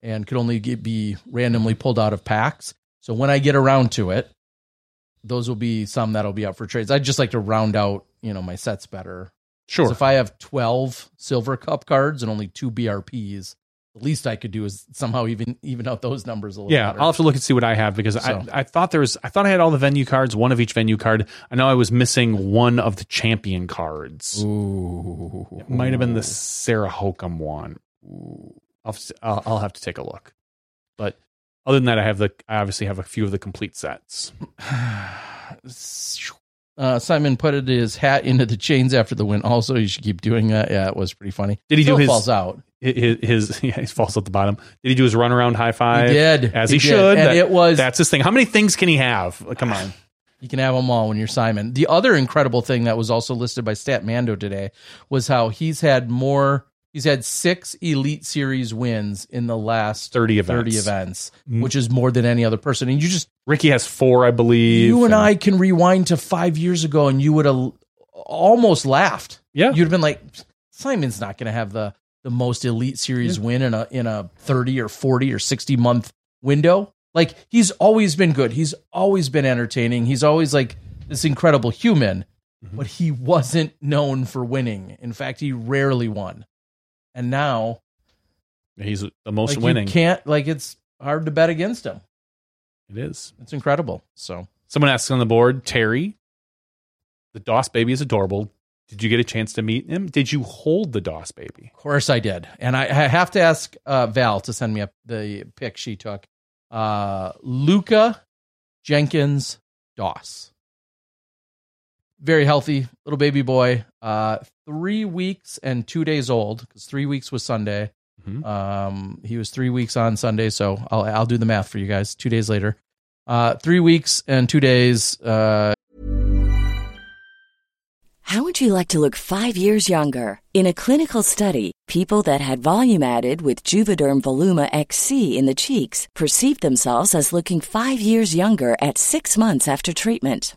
S1: and could only get, be randomly pulled out of packs. So when I get around to it, those will be some that'll be up for trades. I'd just like to round out, you know, my sets better.
S2: Sure.
S1: If I have 12 silver cup cards and only two BRPs, the least I could do is somehow even even out those numbers a little
S2: Yeah,
S1: better.
S2: I'll have to look and see what I have because
S1: So.
S2: I, I thought there was I thought I had all the venue cards, one of each venue card. I know I was missing one of the champion cards.
S1: Ooh.
S2: It might have been the Sarah Hokom one. I'll, I'll, I'll have to take a look. But other than that, I have the I obviously have a few of the complete sets.
S1: Uh, Simon put his hat into the chains after the win. Also, you should keep doing that. Yeah, it was pretty funny.
S2: Did he do
S1: Still
S2: his
S1: falls out?
S2: his, his yeah, he falls at the bottom? Did he do his runaround high five?
S1: He did,
S2: as he,
S1: did.
S2: should.
S1: and
S2: That-
S1: it was.
S2: That's his thing. How many things can he have? Come on.
S1: You can have them all when you're Simon. The other incredible thing that was also listed by Statmando today was how he's had more. He's had six Elite Series wins in the last
S2: 30 events.
S1: 30 events,
S2: Mm.
S1: which is more than any other person. And you just
S2: Ricky has four, I believe.
S1: you and I can rewind to five years ago, and you would have almost laughed.
S2: Yeah.
S1: You'd have been like, Simon's not going to have the the most Elite Series win in a in a 30 or 40 or 60 month window. Like he's always been good. He's always been entertaining. He's always like this incredible human,
S2: Mhm.
S1: but he wasn't known for winning. In fact, he rarely won. And now,
S2: He's the most
S1: like
S2: winning.
S1: you can't like it's hard to bet against him.
S2: It is.
S1: It's incredible. So
S2: Someone asks on the board, Terry, the Doss baby is adorable. Did you get a chance to meet him? Did you hold the Doss baby?
S1: Of course I did. And I, I have to ask uh, Val to send me up the pic she took. Uh, Luca Jenkins Doss. very healthy little baby boy. Uh, three weeks and two days old because three weeks was Sunday.
S2: Mhm.
S1: Um, he was three weeks on Sunday, so I'll I'll do the math for you guys. Two days later, uh, three weeks and two days. Uh,
S3: How would you like to look five years younger? In a clinical study, people that had volume added with Juvederm Voluma XC in the cheeks perceived themselves as looking five years younger at six months after treatment.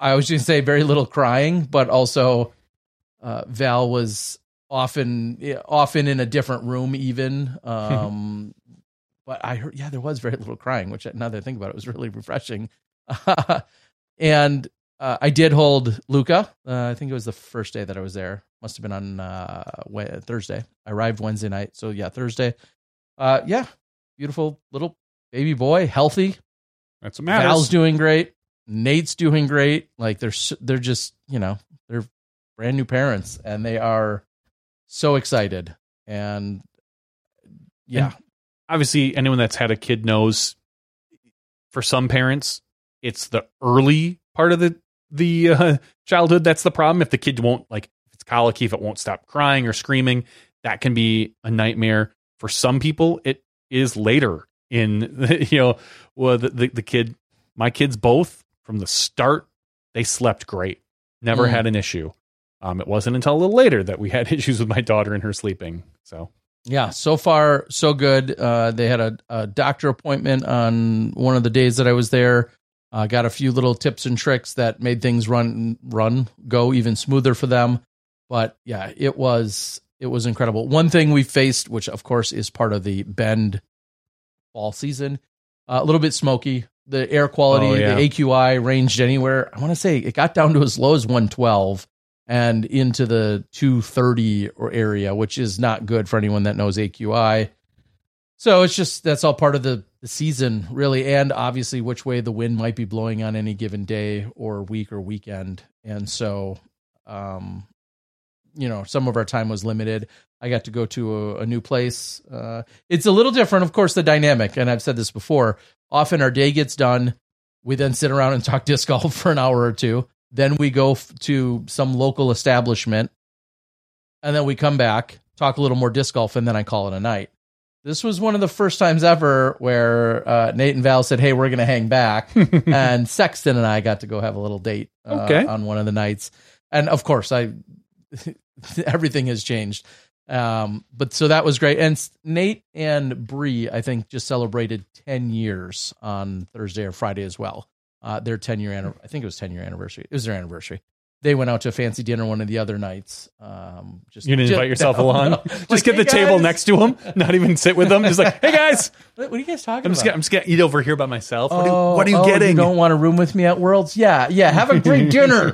S1: I was going to say very little crying, but also uh, Val was often often in a different room even. Um, but I heard yeah, there was very little crying, which now that I think about it was really refreshing. and uh, I did hold Luca. Uh, I think it was the first day that I was there. Must have been on uh, Thursday. I arrived Wednesday night, so yeah, Thursday. Uh, yeah, beautiful little baby boy, healthy.
S2: That's what matters.
S1: Val's doing great. Nate's doing great. Like they're they're just you know they're brand new parents and they are so excited. And yeah.
S2: Obviously anyone that's had a kid knows for some parents it's the early part of the the uh, childhood that's the problem. If the kid won't like if it's colicky if it won't stop crying or screaming that can be a nightmare. For some people it is later in you know well the, the, the kid my kids both from the start they slept great. Never
S1: Mm.
S2: had an issue. Um, it wasn't until a little later that we had issues with my daughter and her sleeping so.
S1: Yeah so far so good. Uh they had a, a doctor appointment on one of the days that i was there. Uh, got a few little tips and tricks that made things run run go even smoother for them. But yeah it was it was incredible. One thing we faced which of course is part of the bend fall season uh, a little bit smoky the air quality
S2: Oh, yeah.
S1: the aqi ranged anywhere. I want to say it got down to as low as 112 and into the 230 or area which is not good for anyone that knows aqi so it's just that's all part of the, the season really and obviously which way the wind might be blowing on any given day or week or weekend. And so um you know some of our time was limited. I got to go to a, a new place. Uh it's a little different of course the dynamic and i've said this before often our day gets done we then sit around and talk disc golf for an hour or two then we go f- to some local establishment and then we come back talk a little more disc golf and then i call it a night this was one of the first times ever where uh, Nate and Val said, "Hey, we're going to hang back," and Sexton and I got to go have a little date uh,
S2: Okay.
S1: on one of the nights. And of course, I everything has changed. Um, but so that was great. And Nate and Bree, I think, just celebrated ten years on Thursday or Friday as well. Uh, their ten year anniversary. I think it was ten year anniversary. It was their anniversary. They went out to a fancy dinner one of the other nights. Um, just
S2: You didn't
S1: ju-
S2: invite yourself
S1: no,
S2: along.
S1: no.
S2: Just
S1: Like,
S2: get the
S1: "Hey,
S2: table next to them. Not even sit with them. Just like, hey guys,
S1: What, what are you guys talking
S2: I'm just,
S1: about?
S2: gonna, I'm just gonna eat over here by myself. What, are,
S1: Oh,
S2: what are you
S1: oh,
S2: getting?
S1: You don't want to room with me at Worlds? Yeah, yeah. Have a great dinner.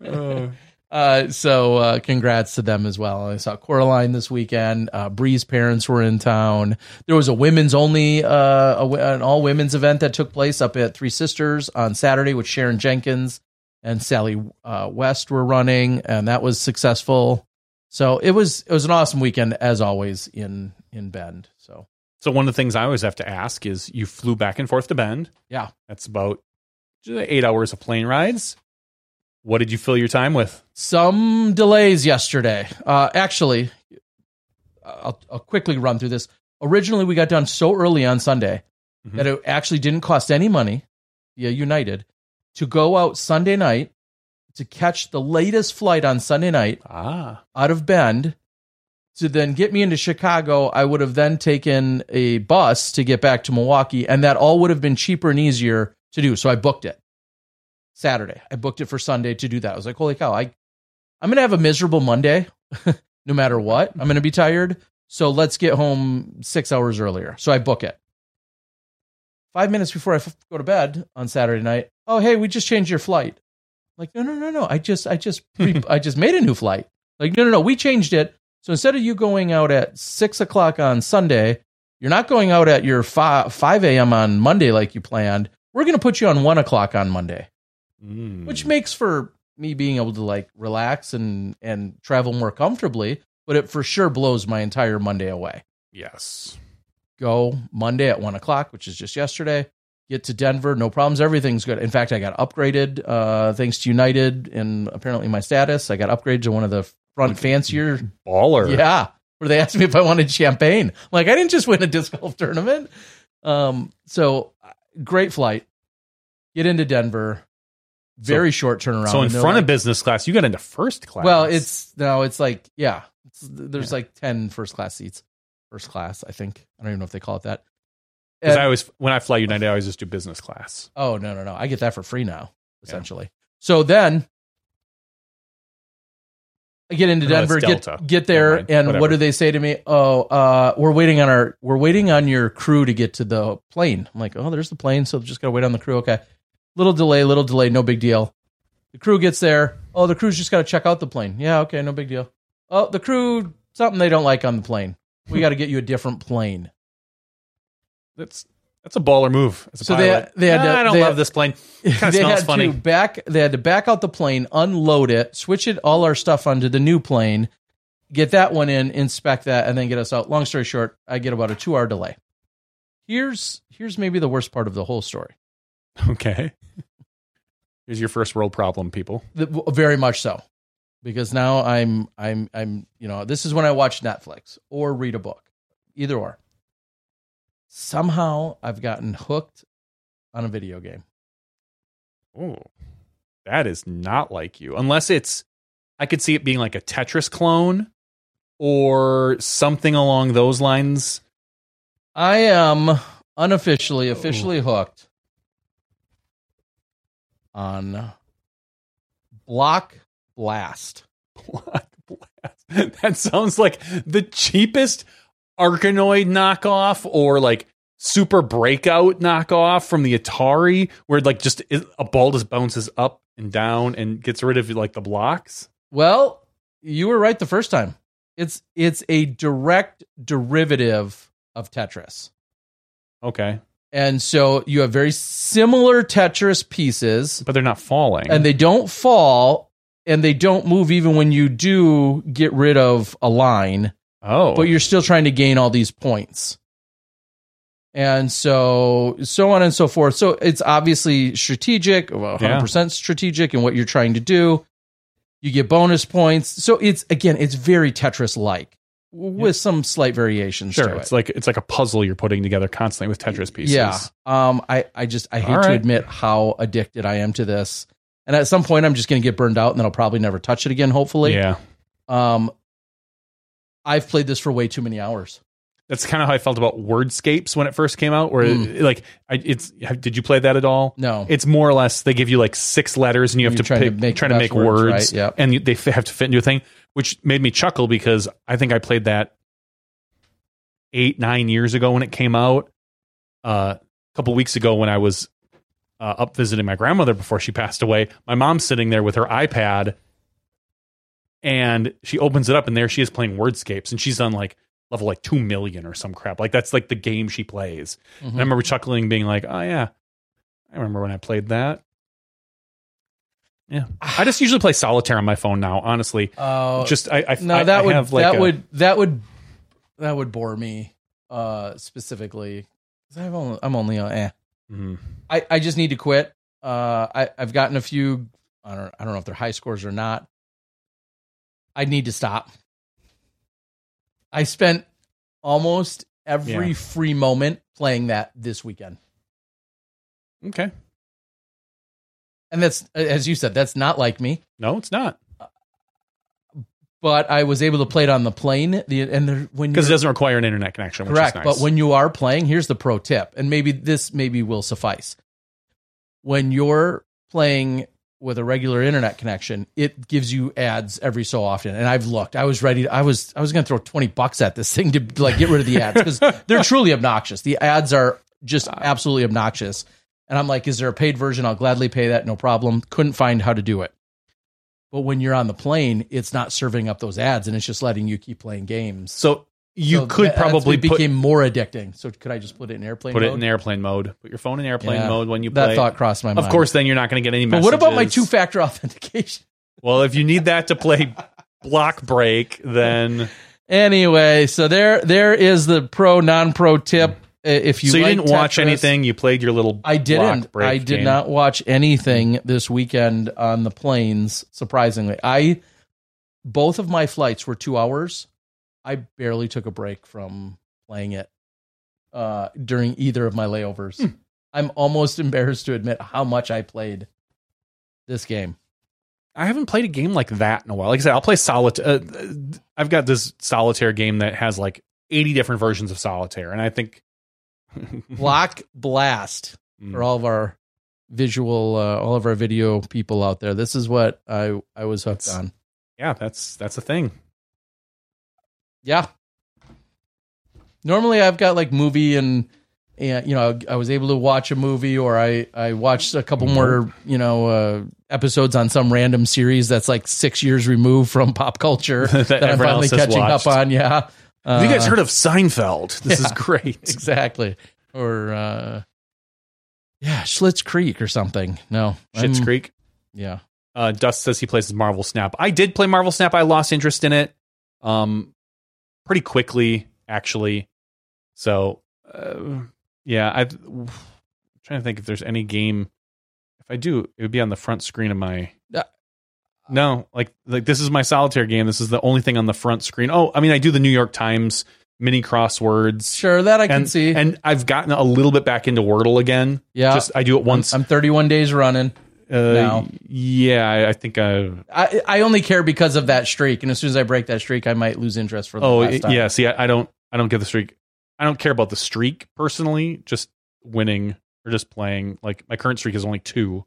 S1: uh, so uh, congrats to them as well. I saw Coraline this weekend. Uh, Bree's parents were in town. There was a women's only, uh, a, an all women's event that took place up at Three Sisters on Saturday with Sharon Jenkins and Sally uh, West were running, and that was successful. So it was it was an awesome weekend as always in in Bend. So
S2: so one of the things I always have to ask is, you flew back and forth to Bend.
S1: yeah.
S2: That's about eight hours of plane rides. What did you fill your time with?
S1: some delays yesterday. Uh, actually, I'll, I'll quickly run through this. Originally, we got done so early on Sunday
S2: Mhm.
S1: that it actually didn't cost any money via United to go out Sunday night to catch the latest flight on Sunday night
S2: Ah,
S1: out of Bend to then get me into Chicago, I would have then taken a bus to get back to Milwaukee, and that all would have been cheaper and easier to do. So I booked it Saturday. I booked it for Sunday to do that. I was like, holy cow, I, I'm going to have a miserable Monday no matter what. I'm going to be tired. So let's get home six hours earlier. So I book it. Five minutes before I f- go to bed on Saturday night, oh hey, we just changed your flight. Like no no no no, I just I just pre- I just made a new flight. Like no no no, we changed it. So instead of you going out at six o'clock on Sunday, you're not going out at your five five a.m. on Monday like you planned. We're going to put you on one o'clock on Monday,
S2: Mm.
S1: which makes for me being able to like relax and and travel more comfortably. But it for sure blows my entire Monday away
S2: yes.
S1: go Monday at one o'clock, which is just yesterday. Get to Denver, no problems. Everything's good. In fact, I got upgraded uh, thanks to United and apparently my status. I got upgraded to one of the front fancier.
S2: Baller.
S1: Yeah, where they asked me if I wanted champagne. Like I didn't just win a disc golf tournament. Um, so great flight. Get into Denver. Very short turnaround.
S2: So in front
S1: like-
S2: of business class, you got into first class.
S1: well, it's no, it's like yeah, it's, there's like 10 first class seats. First class, I think. I don't even know if they call it that.
S2: because I always when I fly United, I always just do business class.
S1: Oh no no no! I get that for free now,
S2: Yeah.
S1: essentially. So then I get into Denver, get get there,
S2: Never
S1: and
S2: Whatever.
S1: what do they say to me? Oh, uh, we're waiting on our we're waiting on your crew to get to the plane. I'm like, oh, there's the plane, so just gotta wait on the crew. Okay, little delay, little delay, no big deal. The crew gets there. Oh, the crew's just got to check out the plane. Yeah, okay, no big deal. Oh, the crew something they don't like on the plane. We got to get you a different plane.
S2: That's that's a baller move. As a
S1: So they-
S2: pilot.
S1: they had
S2: Nah,
S1: to-
S2: I don't
S1: they-
S2: love this plane. Kind of smells funny.
S1: to back they had to back out the plane unload it switch it all our stuff onto the new plane get that one in inspect that and then get us out long story short i get about a two hour delay here's here's maybe the worst part of the whole story
S2: Okay. Here's your first world problem, people.
S1: The- very much so because now i'm i'm i'm you know this is when i watch netflix or read a book either or somehow i've gotten hooked on a video game
S2: Oh, that is not like you. Unless it's, I could see it being like a Tetris clone or something along those lines.
S1: I am unofficially, officially hooked on Block Blast.
S2: Black Blast. That sounds like the cheapest Arkanoid knockoff or like super breakout knockoff from the Atari, where like just a ball just bounces up and down and gets rid of like the blocks.
S1: Well, you were right the first time. It's it's a direct derivative of Tetris.
S2: Okay,
S1: And so you have very similar Tetris pieces
S2: but they're not falling.
S1: and they don't fall and they don't move even when you do get rid of a line.
S2: oh,
S1: but you're still trying to gain all these points. And so, so on and so forth. So it's obviously strategic, well, 100% strategic in what you're trying to do. You get bonus points. So it's, again, it's very Tetris like with some slight variations
S2: sure. It's
S1: it.
S2: like it's like a puzzle you're putting together constantly with Tetris pieces.
S1: Yeah. Um, I, I just, I hate
S2: All
S1: to admit how addicted I am to this. And at some point, I'm just going to get burned out and then I'll probably never touch it again, hopefully.
S2: yeah.
S1: Um, I've played this for way too many hours.
S2: That's kind of how I felt about Wordscapes when it first came out. Where
S1: Mm.
S2: like, I, it's did you play that at all?
S1: No.
S2: It's more or less they give you like six letters and you have to
S1: trying to make
S2: trying to make
S1: words,
S2: words,
S1: right? Yep.
S2: and you, they f- have to fit into a thing, which made me chuckle because I think I played that eight nine years ago when it came out. Uh, a couple weeks ago when I was uh, up visiting my grandmother before she passed away, my mom's sitting there with her iPad, and she opens it up, and there she is playing Wordscapes, and she's on like level like two million or some crap. Like that's like the game she plays.
S1: Mhm.
S2: And I remember chuckling, being like, "Oh yeah, I remember when I played that." Yeah, I just usually play solitaire on my phone now. Honestly,
S1: Oh,
S2: just I, I
S1: no,
S2: I-
S1: that
S2: I
S1: would
S2: have like
S1: that
S2: a-
S1: would that would that would bore me uh specifically I've only, I'm only uh, eh.
S2: Mhm.
S1: I I just need to quit. Uh, I I've gotten a few. I don't I don't know if they're high scores or not. I need to stop. I spent almost every
S2: Yeah.
S1: free moment playing that this weekend,
S2: okay.
S1: And that's as you said, that's not like me.
S2: No, it's not.
S1: but I was able to play it on the plane. The and there, when
S2: because it doesn't require an internet connection. Which
S1: correct,
S2: is nice.
S1: but when you are playing, here's the pro tip, and maybe this maybe will suffice. When you're playing with a regular internet connection, it gives you ads every so often. And I've looked. I was ready. I was I was going to throw twenty bucks at this thing to like get rid of the ads because they're truly obnoxious. The ads are just uh, absolutely obnoxious. And I'm like, is there a paid version? I'll gladly pay that, no problem. Couldn't find how to do it. But when you're on the plane, it's not serving up those ads, and it's just letting you keep playing games.
S2: so you
S1: So
S2: could probably
S1: it
S2: put,
S1: became more addicting. So could I just put it in airplane?
S2: put it
S1: mode?
S2: in airplane mode. Put your phone in airplane
S1: Yeah.
S2: mode when you
S1: That thought crossed my mind.
S2: of course, then you're not going to get any
S1: But what about my two-factor authentication?
S2: Well, if you need that to play block break, then
S1: Anyway, so there there is the pro non-pro tip. Uh, If you
S2: so you
S1: like
S2: didn't watch anything. You played your little.
S1: I didn't.
S2: break
S1: I did
S2: game.
S1: not watch anything this weekend on the planes. Surprisingly, I both of my flights were two hours. I barely took a break from playing it uh, during either of my layovers.
S2: Hmm.
S1: I'm almost embarrassed to admit how much I played this game.
S2: I haven't played a game like that in a while. Like I said, I'll play solitaire. Uh, I've got this solitaire game that has like 80 different versions of solitaire, and I think
S1: Block Blast
S2: Mm.
S1: for all of our visual, uh, all of our video people out there. This is what I I was hooked
S2: That's-
S1: on.
S2: yeah, that's that's a thing.
S1: Yeah. Normally, I've got like movie and and you know I was able to watch a movie or I I watched a couple more you know uh, episodes on some random series that's like six years removed from pop culture
S2: That
S1: that, I'm finally catching
S2: watched.
S1: up on. Yeah.
S2: Have you guys
S1: Uh,
S2: heard of Seinfeld? This is great.
S1: exactly or uh, yeah Schitt's Creek or something. No, I'm-
S2: Creek.
S1: Yeah.
S2: Uh, Dust says he plays Marvel Snap. I did play Marvel Snap. I lost interest in it, um, pretty quickly actually. So, uh, yeah, I am trying to think if there's any game. If I do, it would be on the front screen of my. No, like like this is my solitaire game. This is the only thing on the front screen. Oh, I mean, I do the New York Times mini crosswords.
S1: Sure, that I can
S2: and,
S1: see.
S2: and I've gotten a little bit back into Wordle again.
S1: yeah.
S2: Just I do it once.
S1: I'm 31 days running.
S2: uh,
S1: now.
S2: Yeah, I, I think I.
S1: I, I only care because of that streak, and as soon as I break that streak, I might lose interest for the
S2: Oh
S1: last time.
S2: yeah, see, I, I don't, I don't get the streak. I don't care about the streak personally. Just winning or just playing. Like my current streak is only two.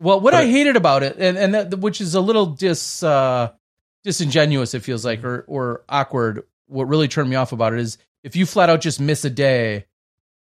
S1: Well, what
S2: But
S1: I hated about it, and and that, which is a little dis uh, disingenuous, it feels like, or or awkward. What really turned me off about it is if you flat out just miss a day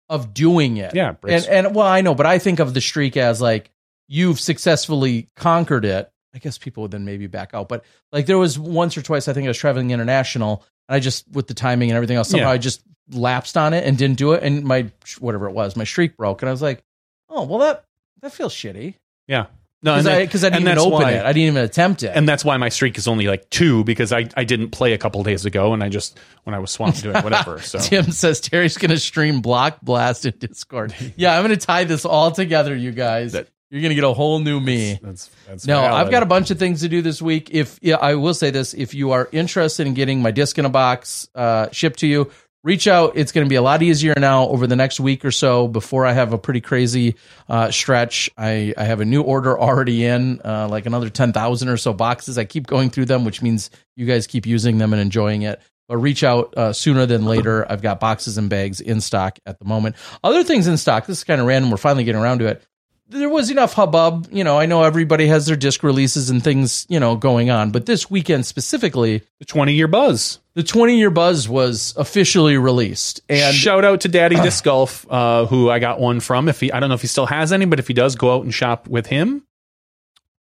S1: of doing it.
S2: Yeah,
S1: and and well, I know, but I think of the streak as like you've successfully conquered it. I guess people would then maybe back out, but like there was once or twice I think I was traveling international, and I just with the timing and everything else somehow
S2: Yeah.
S1: I just lapsed on it and didn't do it, and my whatever it was, my streak broke, and I was like, oh well that that feels shitty
S2: yeah, no,
S1: because I I didn't even open
S2: why-
S1: it, I didn't even attempt it,
S2: and that's why my streak is only like two because I, I didn't play a couple days ago and I just when I was swamped doing whatever. So
S1: Tim says Terry's going to stream Block Blast in Discord. Yeah, I'm going to tie this all together, you guys.
S2: That-
S1: You're going to get a whole new me.
S2: that's that's
S1: No,
S2: valid.
S1: I've got a bunch of things to do this week. If yeah, I will say this: if you are interested in getting my disc in a box uh, shipped to you, reach out. It's going to be a lot easier now over the next week or so. Before I have a pretty crazy uh, stretch, I, I have a new order already in, uh, like another ten thousand or so boxes. I keep going through them, which means you guys keep using them and enjoying it. But reach out uh, sooner than later. I've got boxes and bags in stock at the moment. Other things in stock. This is kind of random. We're finally getting around to it there was enough hubbub. You know, I know everybody has their disc releases and things, you know, going on, but this weekend specifically,
S2: the twenty year buzz.
S1: the 20 year buzz was officially released. And
S2: Shout out to Daddy Disc Golf, uh, who I got one from. If he, I don't know if he still has any, but if he does, go out and shop with him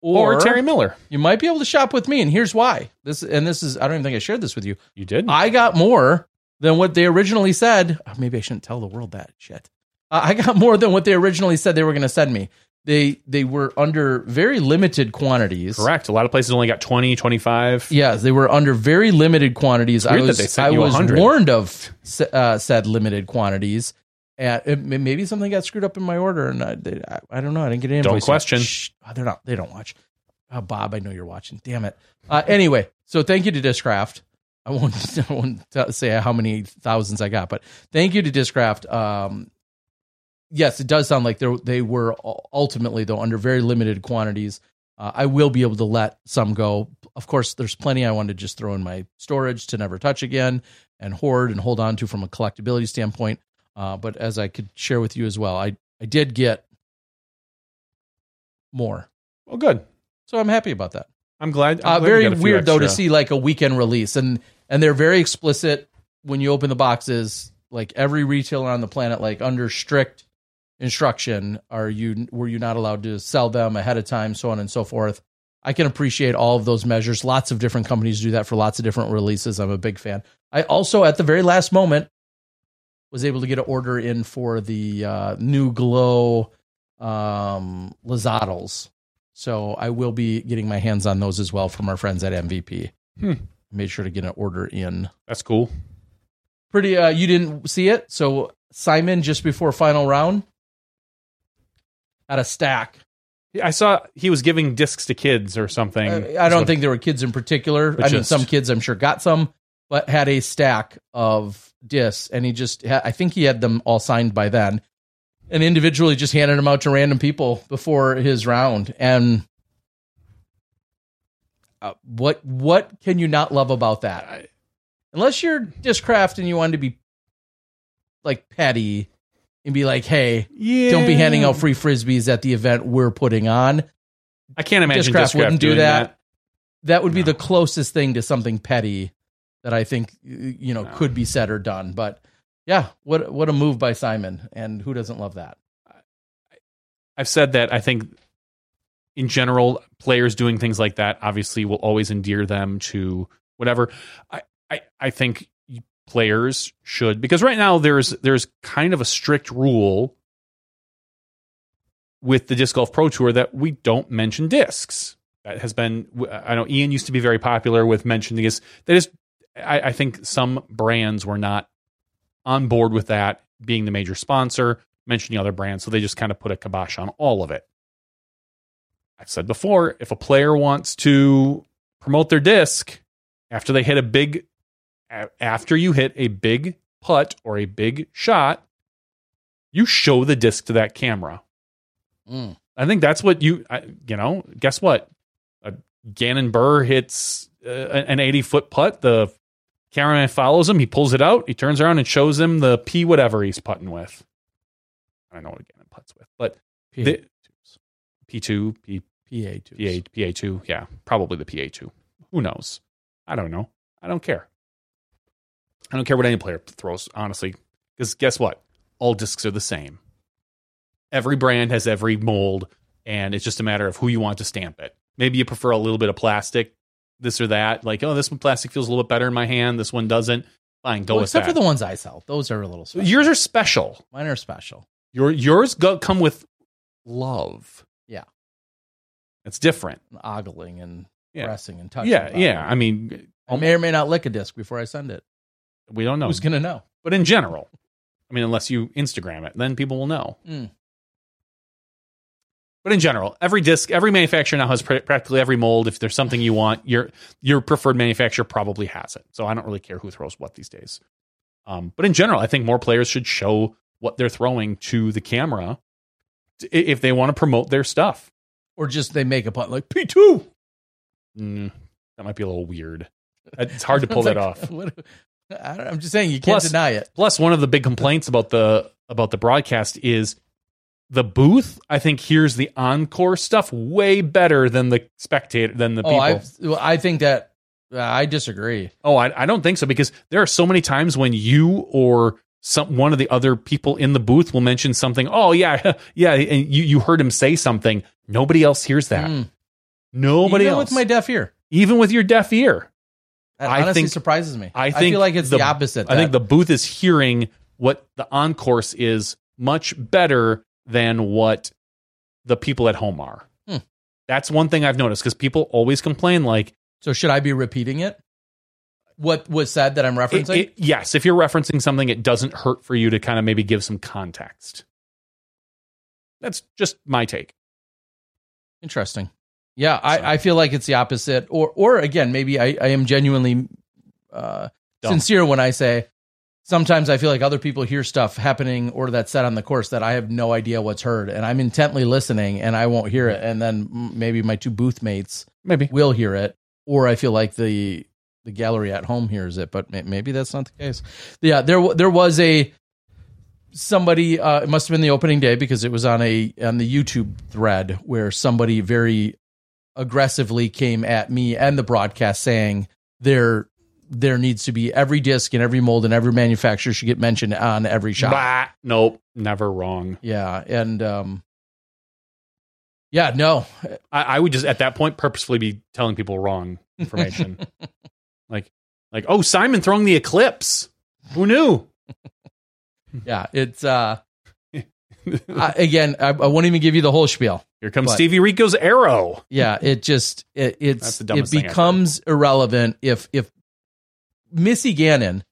S2: or, Terry Miller.
S1: you might be able to shop with me. And here's why this, and this is, I don't even think I shared this with you.
S2: You did.
S1: I got more than what they originally said. Oh, maybe I shouldn't tell the world that shit. Uh, I got more than what they originally said they were going to send me. They, they were under very limited quantities.
S2: Correct. A lot of places only got 20, 25.
S1: Yes, they were under very limited quantities. I was I was
S2: 100.
S1: warned of uh, said limited quantities. And it, maybe something got screwed up in my order, and I, they, I, I don't know. I didn't get any.
S2: Don't question.
S1: Oh, they're not. They don't watch. Oh, Bob, I know you're watching. Damn it. Uh, anyway, so thank you to Discraft. I won't, I won't say how many thousands I got, but thank you to Discraft. Um, yes, it does sound like they they were ultimately though under very limited quantities. Uh, I will be able to let some go. Of course, there's plenty I want to just throw in my storage to never touch again and hoard and hold on to from a collectability standpoint. Uh, but as I could share with you as well, I, I did get more.
S2: Well, good.
S1: So I'm happy about that.
S2: I'm glad. I'm
S1: Uh,
S2: glad
S1: very
S2: got a few
S1: weird though to see like a weekend release, and and they're very explicit when you open the boxes. Like every retailer on the planet, like under strict instruction, are you were you not allowed to sell them ahead of time, so on and so forth. I can appreciate all of those measures. Lots of different companies do that for lots of different releases. I'm a big fan. I also, at the very last moment, was able to get an order in for the uh, new glow um. So I will be getting my hands on those as well from our friends at MVP.
S2: Hmm.
S1: Made sure to get an order in.
S2: That's cool.
S1: Pretty. Uh, you didn't see it, so Simon just before final round had a stack.
S2: I saw he was giving discs to kids or something.
S1: I, I don't think there were kids in particular. I mean, some kids I'm sure got some, but had a stack of discs, and he just. Ha- I think he had them all signed by then, and individually just handed them out to random people before his round. And uh, what what can you not love about that? Unless you're Discraft and you want to be like petty and be like, hey,
S2: Yeah.
S1: don't be handing out free frisbees at the event we're putting on.
S2: I can't imagine
S1: Discraft
S2: Discraft,
S1: wouldn't do
S2: doing
S1: that. That would be the closest thing to something petty that I think you know
S2: No.
S1: could be said or done. But yeah, what what a move by Simon, and who doesn't love that?
S2: I've said that I think in general, players doing things like that obviously will always endear them to whatever. I, I, I think players should because right now there's there's kind of a strict rule with the disc golf pro tour that we don't mention discs. That has been I know Ian used to be very popular with mentioning this. That is, I, I think some brands were not on board with that being the major sponsor mentioning other brands. So they just kind of put a kibosh on all of it. I've said before, if a player wants to promote their disc after they hit a big, a- after you hit a big putt or a big shot, you show the disc to that camera.
S1: Mm.
S2: I think that's what you, I, you know, guess what? Uh, Gannon Buhr hits uh, an 80 foot putt. The cameraman follows him. He pulls it out. He turns around and shows him the P whatever he's putting with. I don't know what Gannon puts with, but
S1: PA,
S2: the, P2, P,
S1: PA two.
S2: PA, PA2. Yeah, probably the PA2. Who knows? I don't know. I don't care. I don't care what any player throws, honestly. Because guess what? All discs are the same. Every brand has every mold, and it's just a matter of who you want to stamp it. Maybe you prefer a little bit of plastic, this or that. Like, oh, this one plastic feels a little bit better in my hand. This one doesn't. Fine, go
S1: Well,
S2: with
S1: except
S2: that.
S1: for the ones I sell, those are a little special.
S2: Yours are special.
S1: Mine are special.
S2: Your yours go, come with love.
S1: Yeah.
S2: It's different.
S1: And ogling and
S2: Yeah.
S1: pressing and touching.
S2: Yeah, yeah.
S1: it.
S2: I mean,
S1: I may or may not lick a disc before I send it.
S2: We don't know.
S1: Who's gonna know?
S2: but in general, I mean, unless you Instagram it, then people will know.
S1: Mm.
S2: But in general, every disc, every manufacturer now has pr- practically every mold. If there's something you want, your your preferred manufacturer probably has it. So I don't really care who throws what these days. Um, but in general, I think more players should show what they're throwing to the camera if they want to promote their stuff.
S1: Or just they make a putt like P two.
S2: Mm, that might be a little weird. It's hard to pull that off.
S1: I don't, I'm just saying you can't
S2: Plus-
S1: deny it.
S2: Plus, one of the big complaints about the about the broadcast is the booth. I think hears the encore stuff way better than the spectator than the
S1: Oh,
S2: people.
S1: I well, I think that uh, I disagree.
S2: oh, I, I don't think so because there are so many times when you or some one of the other people in the booth will mention something. Oh yeah, yeah, and you you heard him say something. Nobody else hears that.
S1: Mm.
S2: Nobody
S1: Even
S2: else,
S1: with my deaf ear.
S2: even with your deaf ear.
S1: That
S2: I
S1: honestly
S2: think-
S1: surprises me.
S2: I
S1: I,
S2: think
S1: feel like it's the,
S2: the-
S1: opposite.
S2: I think the booth is hearing what the encourse is much better than what the people at home are.
S1: Hmm.
S2: That's one thing I've noticed because people always complain like,
S1: so should I be repeating it? What was said that I'm
S2: it-
S1: referencing?
S2: it- yes, if you're referencing something, it doesn't hurt for you to kind of maybe give some context. That's just my take.
S1: Interesting. Yeah,
S2: So-
S1: I, I feel like it's the opposite. Or or again, maybe I, I am genuinely uh, sincere when I say sometimes I feel like other people hear stuff happening or that's said on the course that I have no idea what's heard, and I'm intently listening and I won't hear it, and then maybe my two booth mates
S2: Maybe.
S1: will hear it, or I feel like the the gallery at home hears it, but maybe that's not the case. Yeah, there there was a somebody. Uh, it must have been the opening day because it was on a on the YouTube thread where somebody very aggressively came at me and the broadcast saying there there needs to be every disc and every mold and every manufacturer should get mentioned on every shot.
S2: Bah, nope, never wrong.
S1: Yeah, and um, yeah, no,
S2: I, I would just at that point purposefully be telling people wrong information. like, like, oh, Simon throwing the eclipse. Who knew?
S1: yeah, it's uh, I, again, I, I won't even give you the whole spiel.
S2: Here comes
S1: But-
S2: Stevie Rico's arrow.
S1: Yeah, it just it, it's it
S2: dumbest thing ever.
S1: becomes irrelevant if if Missy Gannon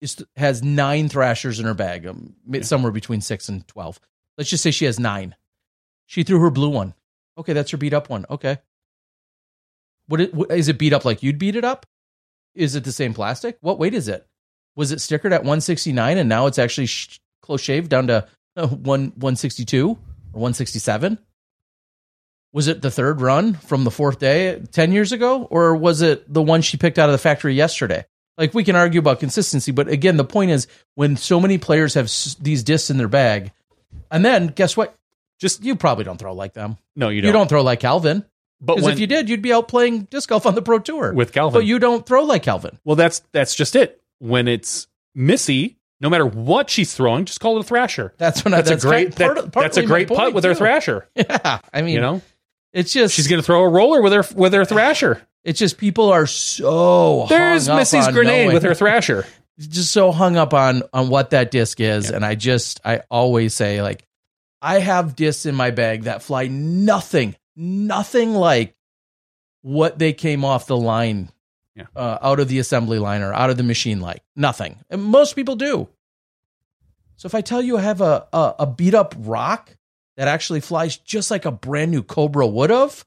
S1: is has nine thrashers in her bag, um, somewhere between six and twelve. Let's just say she has nine. She threw her blue one. Okay, that's her beat up one. Okay, what, it, what is it beat up like you'd beat it up? Is it the same plastic? What weight is it? Was it stickered at 169 and now it's actually sh- close shave down to uh, one 162 or 167? Was it the third run from the fourth day 10 years ago or was it the one she picked out of the factory yesterday? Like we can argue about consistency, but again, the point is when so many players have s- these discs in their bag, and then guess what? Just you probably don't throw like them.
S2: No, you
S1: You
S2: don't.
S1: You don't, throw like Calvin.
S2: but when,
S1: if you did, you'd be out playing disc golf on the pro tour
S2: with Calvin,
S1: But you don't throw like Calvin.
S2: well, that's that's just it. When it's Missy, no matter what she's throwing, just call it a thrasher.
S1: That's when
S2: That's,
S1: I,
S2: a great.
S1: part-
S2: that- that's a great putt with her thrasher.
S1: Yeah, I mean,
S2: You know,
S1: it's just
S2: she's going to throw a roller with her with her thrasher.
S1: It's just people are so
S2: There's
S1: hung up
S2: Missy's grenade
S1: knowing-
S2: with her thrasher.
S1: just so hung up on on what that disc is, and I just I always say like I have discs in my bag that fly nothing, nothing like what they came off the line,
S2: Yeah.
S1: uh, out of the assembly line or out of the machine like nothing. And most people do. So if I tell you I have a a, a beat up rock that actually flies just like a brand new Cobra would have,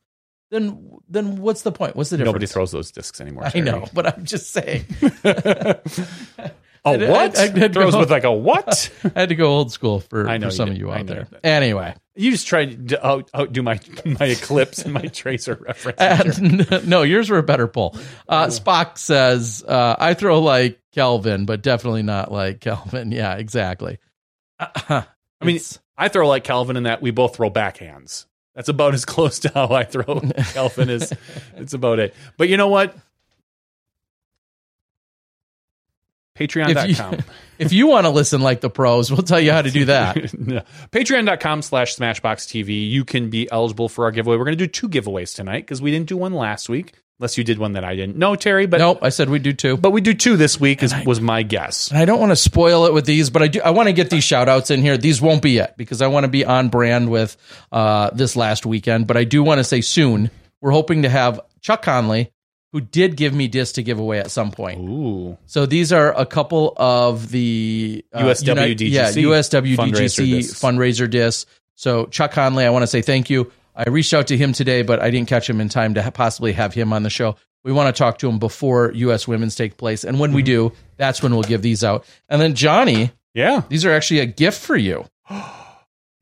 S1: then then what's the point? What's the difference?
S2: Nobody throws those discs anymore.
S1: I know, but I'm just saying.
S2: a
S1: I-
S2: what?
S1: I- I did
S2: throws
S1: go-
S2: with like a what?
S1: I had to go old school for,
S2: I know
S1: for some of you out there. Anyway,
S2: you just tried to out, outdo my my eclipse and my tracer reference.
S1: and, no, yours were a better pull. Uh, Spock says, uh, "I throw like Kelvin, but definitely not like Kelvin." Yeah, exactly. I
S2: mean, I throw like Kelvin in that we both throw backhands. That's about as close to how I throw Kelvin as it's about it. But you know what? Patreon.com.
S1: if you want to listen like the pros, we'll tell you how to do that.
S2: No. Patreon.com slash Smashbox TV. You can be eligible for our giveaway. We're going to do two giveaways tonight because we didn't do one last week, unless you did one that I didn't. No, Terry, but
S1: nope, I said we do two.
S2: but we do two this week. Is, was my guess.
S1: I don't want to spoil it with these, but I do. I want to get these shout outs in here. These won't be yet because I want to be on brand with uh, this last weekend. But I do want to say soon we're hoping to have Chuck Conley, who did give me discs to give away at some point.
S2: Ooh,
S1: So these are a couple of the uh,
S2: USWDGC
S1: yeah, USWDGC
S2: fundraiser discs.
S1: fundraiser discs. So Chuck Conley, I want to say thank you. I reached out to him today, but I didn't catch him in time to ha- possibly have him on the show. We want to talk to him before U.S. Women's take place, and when we do, that's when we'll give these out. And then Johnny,
S2: yeah.
S1: these are actually a gift for you.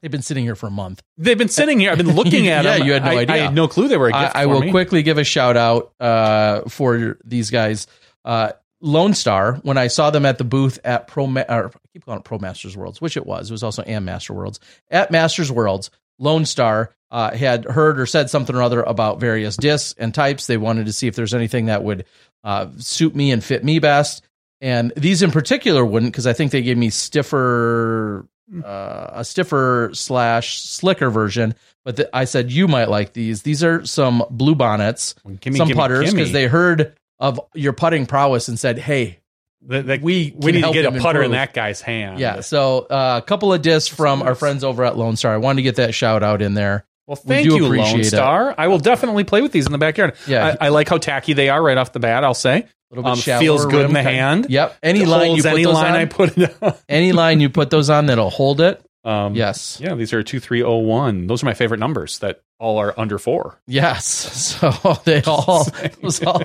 S1: They've been sitting here for a month.
S2: They've been sitting here. I've been looking at
S1: Yeah,
S2: them.
S1: you had no
S2: I,
S1: idea.
S2: I had no clue they were a gift
S1: I, I will
S2: me.
S1: quickly give a shout out uh, for these guys. Uh, Lone Star, when I saw them at the booth at Pro, or I keep calling it Pro Masters Worlds, which it was. It was also Am Master Worlds. At Masters Worlds, Lone Star uh, had heard or said something or other about various discs and types. They wanted to see if there's anything that would uh, suit me and fit me best. And these in particular wouldn't, because I think they gave me stiffer, uh, a stiffer slash slicker version. But the, I said you might like these. These are some blue bonnets,
S2: Gimme,
S1: some
S2: gimme,
S1: putters, because they heard of your putting prowess and said, "Hey,
S2: The- the-
S1: we
S2: we need to get a putter in that guy's hand.
S1: Yeah, so uh, a couple of discs from our friends over at Lone Star. I wanted to get that shout out in there.
S2: Well, thank
S1: do
S2: you, Lone
S1: it.
S2: Star. I will definitely play with these in the backyard.
S1: Yeah.
S2: I, I like how tacky they are right off the bat. I'll say.
S1: A little bit
S2: Um,
S1: shallower
S2: feels good in the hand.
S1: Yep. Any line you put
S2: any line
S1: on,
S2: I put it on.
S1: any line you put those on, that'll hold it.
S2: Um,
S1: Yes.
S2: Yeah, these are two three oh one. Those are my favorite numbers. That all are under four.
S1: Yes. So they all those, all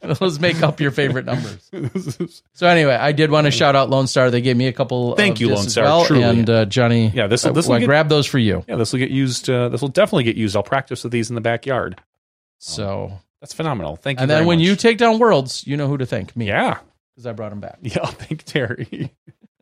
S1: those make up your favorite numbers. So anyway, I did want to shout out Lone Star. They gave me a couple.
S2: Thank
S1: of
S2: you, Lone Star,
S1: Well,
S2: truly.
S1: and uh, Johnny.
S2: Yeah, this will-
S1: I-
S2: this will get-
S1: grabbed those for you.
S2: yeah, this will get used. Uh, this will definitely get used. I'll practice with these in the backyard.
S1: So,
S2: That's phenomenal. Thank you.
S1: and then when
S2: much.
S1: you take down worlds, you know who to thank me.
S2: yeah,
S1: because I brought him back.
S2: yeah, thank Terry.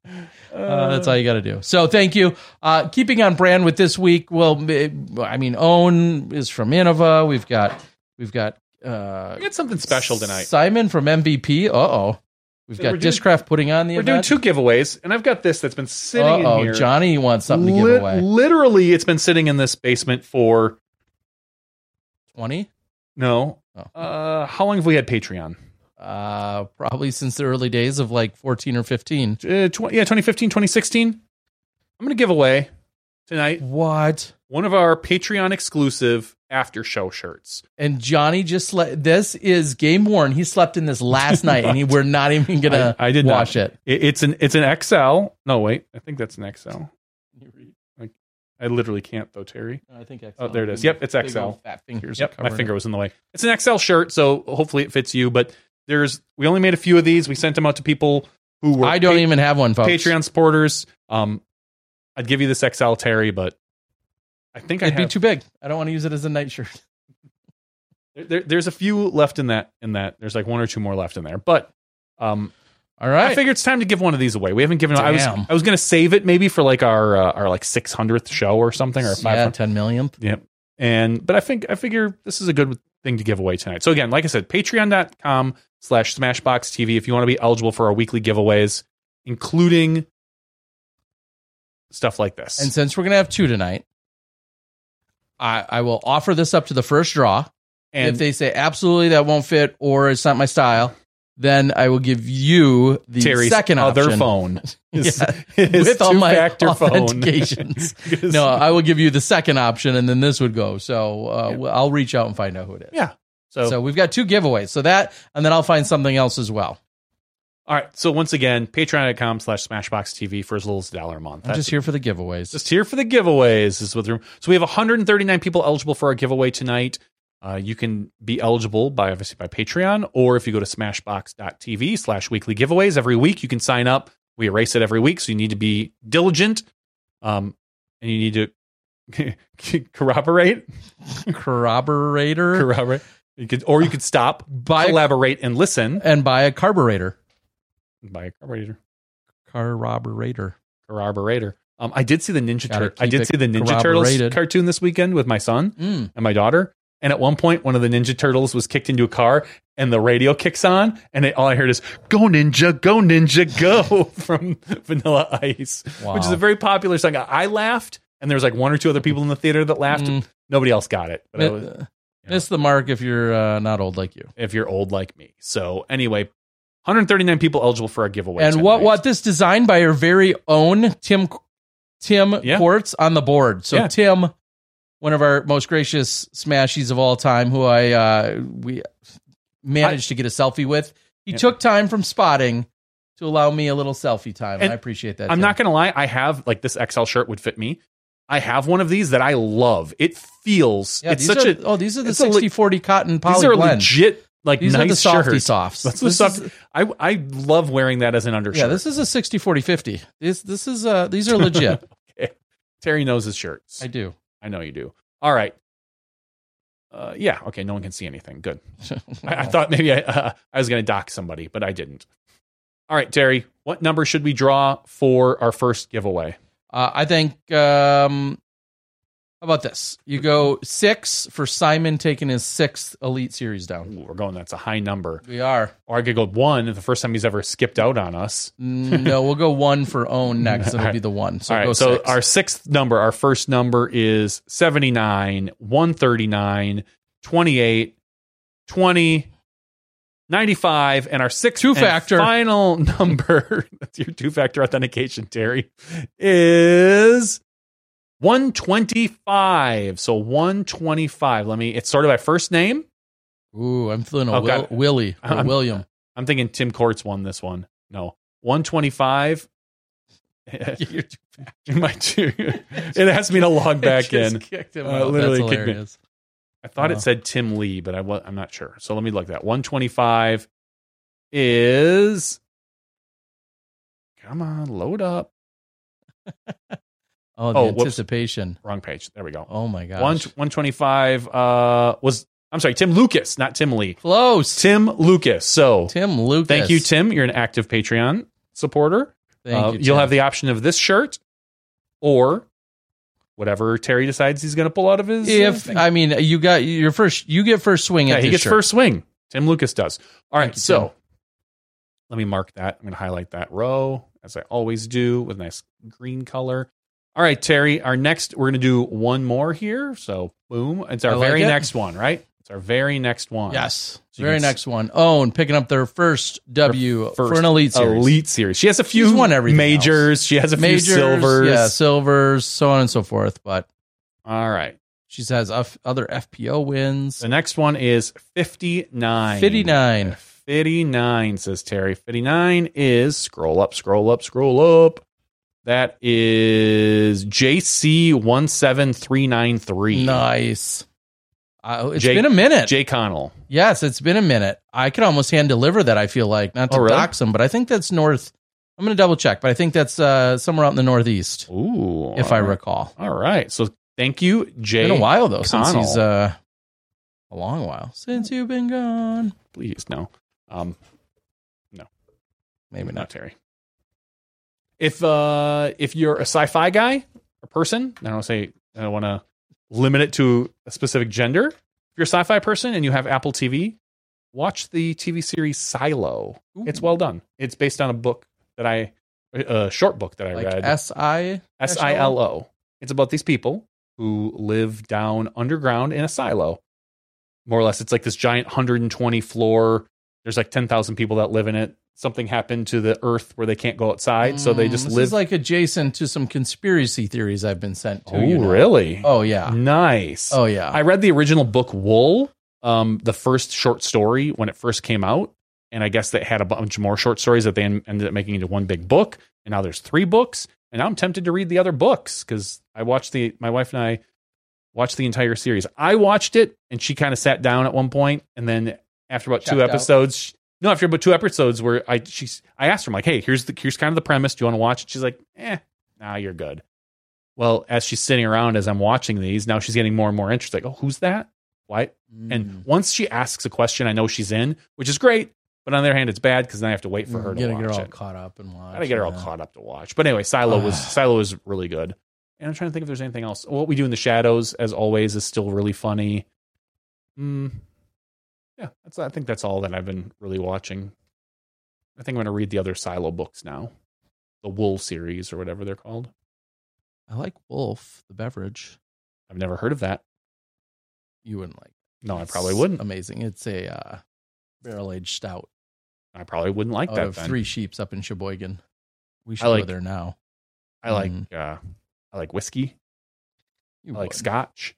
S1: Uh, that's all you got to do. So thank you. Uh, keeping on brand with this week. Well, it- I mean, Ohn is from Innova. We've got we've got uh,
S2: We got something special tonight.
S1: Simon from MVP. Uh oh. We've
S2: So
S1: got Discraft putting on the
S2: We're doing two giveaways, and I've got this that's been sitting
S1: Uh oh. Johnny wants something to give away.
S2: Literally, it's been sitting in this basement for
S1: Twenty.
S2: no.
S1: Oh.
S2: Uh, how long have we had Patreon?
S1: Uh, probably since the early days of like fourteen or fifteen.
S2: Uh, tw- yeah, 2015, 2016. I'm going to give away tonight
S1: What?
S2: one of our Patreon exclusive after show shirts.
S1: And Johnny just slept. This is game worn. He slept in this last night, and he, we're not even gonna
S2: I, I did
S1: wash
S2: not.
S1: it.
S2: it. It's an it's an XL. No, wait, I think that's an XL. I literally can't though, Terry.
S1: I think XL.
S2: Oh, there it is. Yep, it's XL.
S1: Fat fingers.
S2: Yep, my finger
S1: it.
S2: was in the way. It's an XL shirt, so hopefully it fits you. But there's we only made a few of these. We sent them out to people who were
S1: I don't
S2: pa-
S1: even have one, folks.
S2: Patreon supporters. Um, I'd give you this XL, Terry, but I think I
S1: It'd be too big. I don't want to use it as a nightshirt.
S2: there, there- there's a few left in that. In that, there's like one or two more left in there. But um,
S1: All right.
S2: I figure it's time to give one of these away. We haven't given. I was I was going to save it maybe for like our uh, our like 600th show or something or
S1: yeah,
S2: 500.
S1: ten millionth.
S2: Yep. And but I think I figure this is a good thing to give away tonight. So again, like I said, patreon.com slash smashbox TV if you want to be eligible for our weekly giveaways, including stuff like this.
S1: And since we're gonna have two tonight, I I will offer this up to the first draw.
S2: And
S1: if they say absolutely that won't fit or it's not my style, then I will give you the
S2: Terry's
S1: second
S2: other
S1: option.
S2: phone. His-
S1: Yeah,
S2: his
S1: with all my authentications. no, I will give you the second option, and then this would go. So uh,
S2: Yeah.
S1: I'll reach out and find out who it is.
S2: Yeah. So,
S1: So we've got two giveaways. So that, and then I'll find something else as well.
S2: all right. So once again, patreon.com slash smashbox TV for as little as a dollar a month.
S1: I'm
S2: That's
S1: just here for the giveaways.
S2: Just here for the giveaways. Is what they're- so we have 139 people eligible for our giveaway tonight. Uh, you can be eligible by obviously by Patreon, or if you go to smashbox.tv slash weekly giveaways every week, you can sign up. We erase it every week, so you need to be diligent, um, and you need to corroborate,
S1: Corroborator
S2: corroborate. You could, or you could stop,
S1: Buy a-
S2: collaborate, and listen.
S1: and buy a carburetor.
S2: Buy a carburetor.
S1: Carburetor.
S2: corroborator. Um, I did see the Ninja
S1: Gotta
S2: Turtle. I did see the Ninja Turtles cartoon this weekend with my son.
S1: Mm.
S2: and my daughter. And at one point, one of the Ninja Turtles was kicked into a car, and the radio kicks on, and it, all I heard is "Go Ninja, Go Ninja, Go" from Vanilla Ice,
S1: Wow.
S2: which is a very popular song. I laughed, and there was like one or two other people in the theater that laughed.
S1: Mm.
S2: Nobody else got it. But I was,
S1: Uh, Miss the mark if you're uh, not old like you.
S2: if you're old like me, so anyway, 139 people eligible for our giveaway.
S1: and what what this designed by your very own Tim Tim
S2: Yeah.
S1: Quartz on the board. So
S2: Yeah.
S1: Tim, one of our most gracious smashies of all time, who I uh, we managed to get a selfie with. He
S2: Yeah.
S1: took time from spotting to allow me a little selfie time. And
S2: And
S1: I appreciate that.
S2: I'm
S1: Tim.
S2: not gonna lie, I have like this XL shirt would fit me. I have one of these that I love. It feels
S1: Yeah,
S2: it's such
S1: are,
S2: a
S1: oh these are the
S2: it's a le-
S1: 60 40 cotton poly
S2: these are
S1: blend.
S2: legit like
S1: These
S2: nice
S1: are the softy
S2: shirts.
S1: softs.
S2: That's the stuff.
S1: is-
S2: I I love wearing that as an undershirt.
S1: yeah, this is a 60 40 50. This this is uh these are legit.
S2: Terry knows his shirts.
S1: I do.
S2: I, know you do. All right. Uh, yeah. Okay. No one can see anything. Good. I, I thought maybe I uh, I was going to dock somebody, but I didn't. All right, Terry. What number should we draw for our first giveaway?
S1: Uh, I think. Um, how about this? You go six for Simon taking his sixth Elite Series down.
S2: Ooh, we're going. That's a high number.
S1: We are.
S2: Or I could go one. The first time he's ever skipped out on us.
S1: Mm, No, we'll go one for Ohn next. It'll
S2: right.
S1: be the one. So
S2: All right. So
S1: six.
S2: our sixth number, our first number is 79, 139, 28, 20, 95. And our sixth
S1: Two-factor.
S2: final number, that's your two factor authentication, Terry, is 125. So 125. Let me, it's sort of my first name.
S1: Ooh, I'm feeling a
S2: Oh,
S1: Will, Willie
S2: I'm-
S1: William.
S2: I'm thinking Tim Courts won this one. No, 125.
S1: You're too
S2: My two, it asked me to log back in.
S1: Kicked him
S2: Uh, literally I thought
S1: Oh.
S2: it said Tim Lee, but I, I'm not sure. So let me look that. 125 is. Come on, load up.
S1: Oh, the
S2: Oh, whoops.
S1: anticipation.
S2: Wrong page. There we go.
S1: Oh my gosh.
S2: One 125 uh, was I'm sorry, Tim Lucas, not Tim Lee.
S1: Close.
S2: Tim Lucas. So
S1: Tim Lucas.
S2: thank you, Tim. You're an active Patreon supporter.
S1: Thank
S2: Uh,
S1: you.
S2: You'll have the option of this shirt or whatever Terry decides he's going to pull out of his. uh,
S1: If
S2: thing.
S1: I mean you got your first, you get first swing
S2: yeah,
S1: at
S2: he gets
S1: shirt.
S2: first swing. Tim Lucas does. All right,
S1: you,
S2: so
S1: Tim.
S2: let me mark that. I'm going to highlight that row as I always do with a nice green color. All right, Terry. Our next, we're going to do one more here. So boom, it's our
S1: like
S2: very
S1: it.
S2: next one, right? Our very next one.
S1: Yes.
S2: So
S1: Very next one. Ohn picking up their first W
S2: First
S1: for an elite series.
S2: Elite series. She has a few
S1: She's won everything
S2: majors. She has a few
S1: Majors,
S2: silvers.
S1: yeah, silvers, so on and so forth. But
S2: All right.
S1: she has other FPO wins.
S2: The next one is 59.
S1: 59.
S2: 59, says Terry. 59 is scroll up, scroll up, scroll up. That is JC17393.
S1: Nice. Uh, it's
S2: Jake-
S1: been a minute.
S2: Jay Connell.
S1: Yes, it's been a minute. I could almost hand deliver that. I feel like not to
S2: Oh, really?
S1: dox them, but I think that's north. I'm going to double check, but I think that's uh, somewhere out in the northeast,
S2: Ooh.
S1: if I
S2: right.
S1: recall.
S2: All right. So thank you, Jay.
S1: Been a while though since he's uh, a long while since you've been gone.
S2: Please, no. Um, no,
S1: Maybe
S2: not
S1: not.
S2: Terry. If uh if you're a sci-fi guy or person, I don't say I don't want to limit it to a specific gender. If you're a sci-fi person and you have Apple TV, watch the TV series Silo. It's well done. It's based on a book that I a short book that I
S1: Like
S2: read.
S1: S I
S2: S I L O. It's about these people who live down underground in a silo. More or less, it's like this giant 120 floor. There's like 10,000 people that live in it. Something happened to the earth where they can't go outside, so they just
S1: Mm, this
S2: live.
S1: is like adjacent to some conspiracy theories I've been sent to.
S2: oh,
S1: you know.
S2: really?
S1: Oh yeah.
S2: nice.
S1: Oh yeah.
S2: I read the original book Wool, um, the first short story when it first came out, and I guess they had a bunch more short stories that they ended up making into one big book. And now there's three books, and now I'm tempted to read the other books because I watched the my wife and I watched the entire series. I watched it, and she kind of sat down at one point, and then after about two
S1: out.
S2: episodes. No, after about two episodes, where I she's I asked her, I'm like, hey, here's the here's kind of the premise. Do you want to watch it? She's like, eh, nah, you're good. Well, as she's sitting around as I'm watching these, now she's getting more and more interested. Like, oh, who's that? Why?
S1: Mm.
S2: And once she asks a question, I know she's in, which is great. But on the other hand, it's bad because then I have to wait for her to
S1: Mm, gotta
S2: watch
S1: get her all
S2: it.
S1: caught up and watch.
S2: I gotta get her all caught up to watch. But anyway, Silo was. Silo was really good. And I'm trying to think if there's anything else. What we do in the shadows, as always, is still really funny. Mm, yeah, that's. I think that's all that I've been really watching. I think I'm going to read the other Silo books now, the Wool series or whatever they're called.
S1: I like Wolf, the beverage.
S2: I've never heard of that.
S1: You wouldn't like.
S2: No, I probably wouldn't.
S1: Amazing. It's a uh, barrel aged stout
S2: I probably wouldn't like
S1: out
S2: that.
S1: of
S2: then.
S1: Three Sheeps up in Sheboygan. We should
S2: like-
S1: go there now.
S2: I like.
S1: Mm.
S2: Uh, I like whiskey.
S1: You
S2: I like scotch.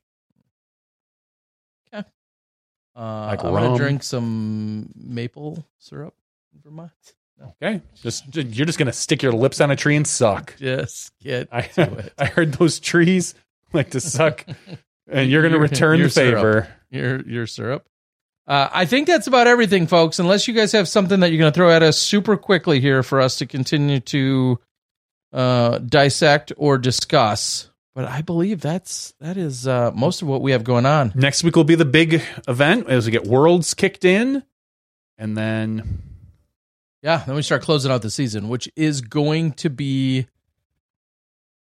S1: Uh,
S2: like
S1: I'm gonna
S2: rum.
S1: drink some maple syrup in Vermont.
S2: Okay, just you're just gonna stick your lips on a tree and suck.
S1: Just get
S2: I
S1: to it.
S2: I heard those trees like to suck, and you're gonna
S1: Your-
S2: return
S1: your
S2: the favor.
S1: your your syrup. Uh, I think that's about everything, folks. Unless you guys have something that you're going to throw at us super quickly here for us to continue to uh, dissect or discuss. But I believe that's that is uh, most of what we have going on.
S2: Next week will be the big event as we get Worlds kicked in, and then
S1: Yeah, then we start closing out the season, which is going to be,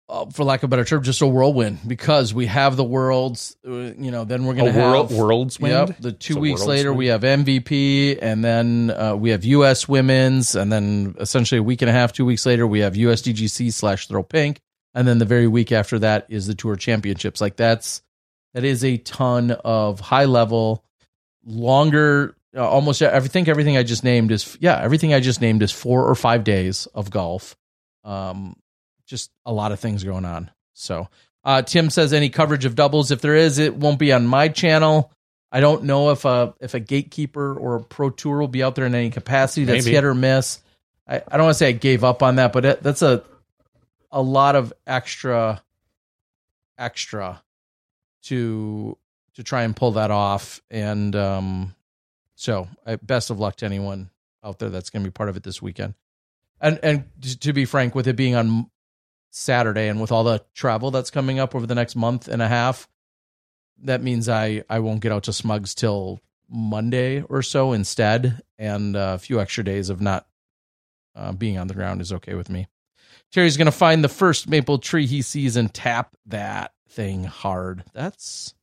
S1: uh, for lack of a better term, just a whirlwind because we have the worlds. Uh, you know, then we're going to
S2: world
S1: have
S2: Worlds.
S1: Yep. The two
S2: It's
S1: weeks later,
S2: win.
S1: we have MVP, and then uh, we have U.S. Women's, and then essentially a week and a half, two weeks later, we have USDGC slash Throw Pink, and then the very week after that is the Tour Championships. Like that's that is a ton of high level, longer. Uh, almost, I think everything I just named is yeah, everything I just named is four or five days of golf. Um, just a lot of things going on. So, uh, Tim says any coverage of doubles, if there is, it won't be on my channel. I don't know if a if a gatekeeper or a pro tour will be out there in any capacity. That's
S2: Maybe.
S1: hit or miss. I, I don't want to say I gave up on that, but it, that's a a lot of extra extra to to try and pull that off. And um, so, I, best of luck to anyone out there that's going to be part of it this weekend. And and to be frank, with it being on Saturday and with all the travel that's coming up over the next month and a half, that means I I won't get out to Smugs till Monday or so instead, and uh, a few extra days of not uh, being on the ground is okay with me. Terry's going to find the first maple tree he sees and tap that thing hard. That's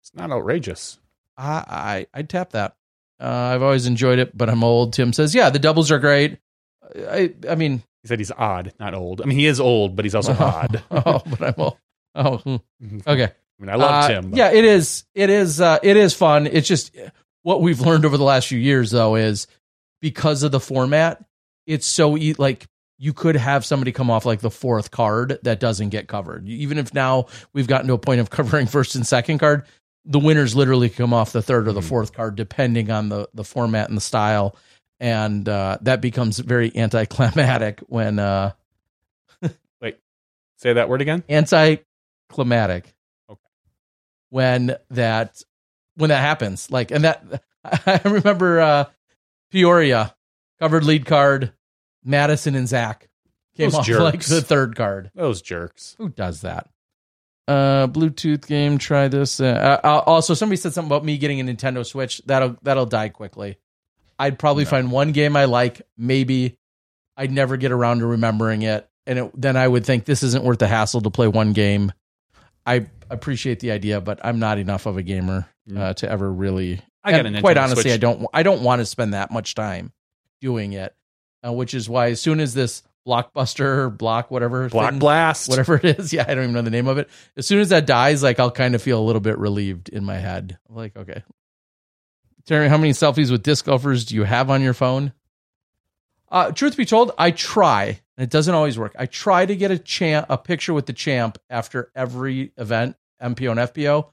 S2: It's not outrageous.
S1: I I I'd tap that. Uh, I've always enjoyed it, but I'm old. Tim says, "Yeah, the doubles are great." I I mean,
S2: He said he's odd, not old. I mean, he is old, but he's also odd.
S1: oh, but I'm old. Oh, hmm. okay.
S2: I mean, I love
S1: Uh,
S2: Tim. but-
S1: Yeah, it is. It is. Uh, it is fun. It's just what we've learned over the last few years, though, is because of the format. It's so e- like you could have somebody come off like the fourth card that doesn't get covered. Even if now we've gotten to a point of covering first and second card, the winners literally come off the third or the
S2: Mhm.
S1: fourth card, depending on the the format and the style, and uh, that becomes very anticlimactic when uh,
S2: Say that word again.
S1: anticlimactic.
S2: Okay.
S1: When that when that happens, like, and that I remember uh Peoria covered lead card, Madison and Zach came
S2: Those
S1: off
S2: jerks.
S1: like the third card.
S2: Those jerks.
S1: Who does that? Uh, Bluetooth game. Try this. Uh, uh, also, somebody said something about me getting a Nintendo Switch. That'll that'll die quickly. I'd probably
S2: No.
S1: find one game I like. Maybe I'd never get around to remembering it, and it, then I would think this isn't worth the hassle to play one game. I appreciate the idea, but I'm not enough of a gamer uh, to ever really.
S2: I got
S1: and
S2: a
S1: quite honestly,
S2: Switch.
S1: I don't. I don't want to spend that much time doing it, uh, which is why as soon as this blockbuster block whatever
S2: Block
S1: thing-
S2: blast.
S1: whatever it is. Yeah, I don't even know the name of it. As soon as that dies, like I'll kind of feel a little bit relieved in my head. I'm like, okay. Terry, how many selfies with disc golfers do you have on your phone? Uh, truth be told, I try, and it doesn't always work. I try to get a champ, a picture with the champ after every event, MPO and FPO.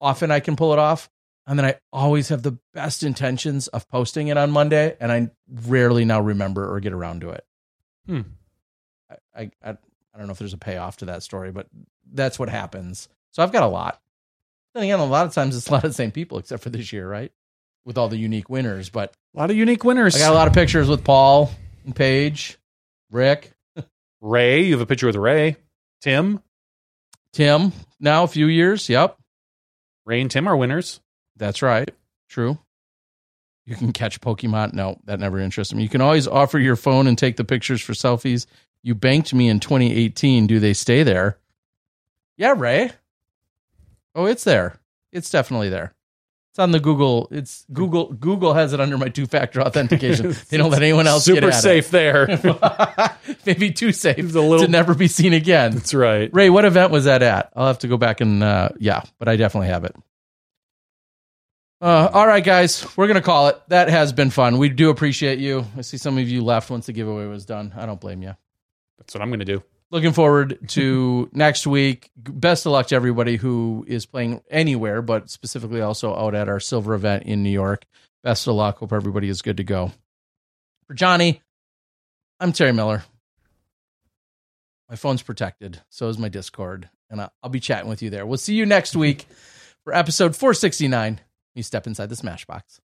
S1: Often I can pull it off, and then I always have the best intentions of posting it on Monday, and I rarely now remember or get around to it.
S2: Hmm.
S1: I, I, I don't know if there's a payoff to that story, but that's what happens. So I've got a lot. Then again, a lot of times it's a lot of the same people, except for this year, right? With all the unique winners. But
S2: A lot of unique winners.
S1: I got a lot of pictures with Paul and Paige, Rick,
S2: Ray, you have a picture with Ray. Tim,
S1: Tim. Now a few years. Yep,
S2: Ray and Tim are winners.
S1: That's right. True. You can catch Pokemon. No, that never interested me. You can always offer your phone and take the pictures for selfies. You banked me in 2018. Do they stay there? Yeah, Ray. Oh, it's there. It's definitely there. It's on the Google. It's Google. Google has it under my two-factor authentication. they don't let anyone else
S2: Super
S1: get at
S2: safe there.
S1: Maybe too safe
S2: It's a little-
S1: to never be seen again.
S2: That's right.
S1: Ray, what event was that at? I'll have to go back and uh, yeah, but I definitely have it. Uh, all right, guys, we're gonna call it. That has been fun. We do appreciate you. I see some of you left once the giveaway was done. I don't blame you.
S2: That's what I'm going to do.
S1: Looking forward to next week. Best of luck to everybody who is playing anywhere, but specifically also out at our silver event in New York. Best of luck. Hope everybody is good to go. For Johnny, I'm Terry Miller. My phone's protected. So is my Discord. And I'll I'll be chatting with you there. We'll see you next week for episode 469. You step inside the Smashbox.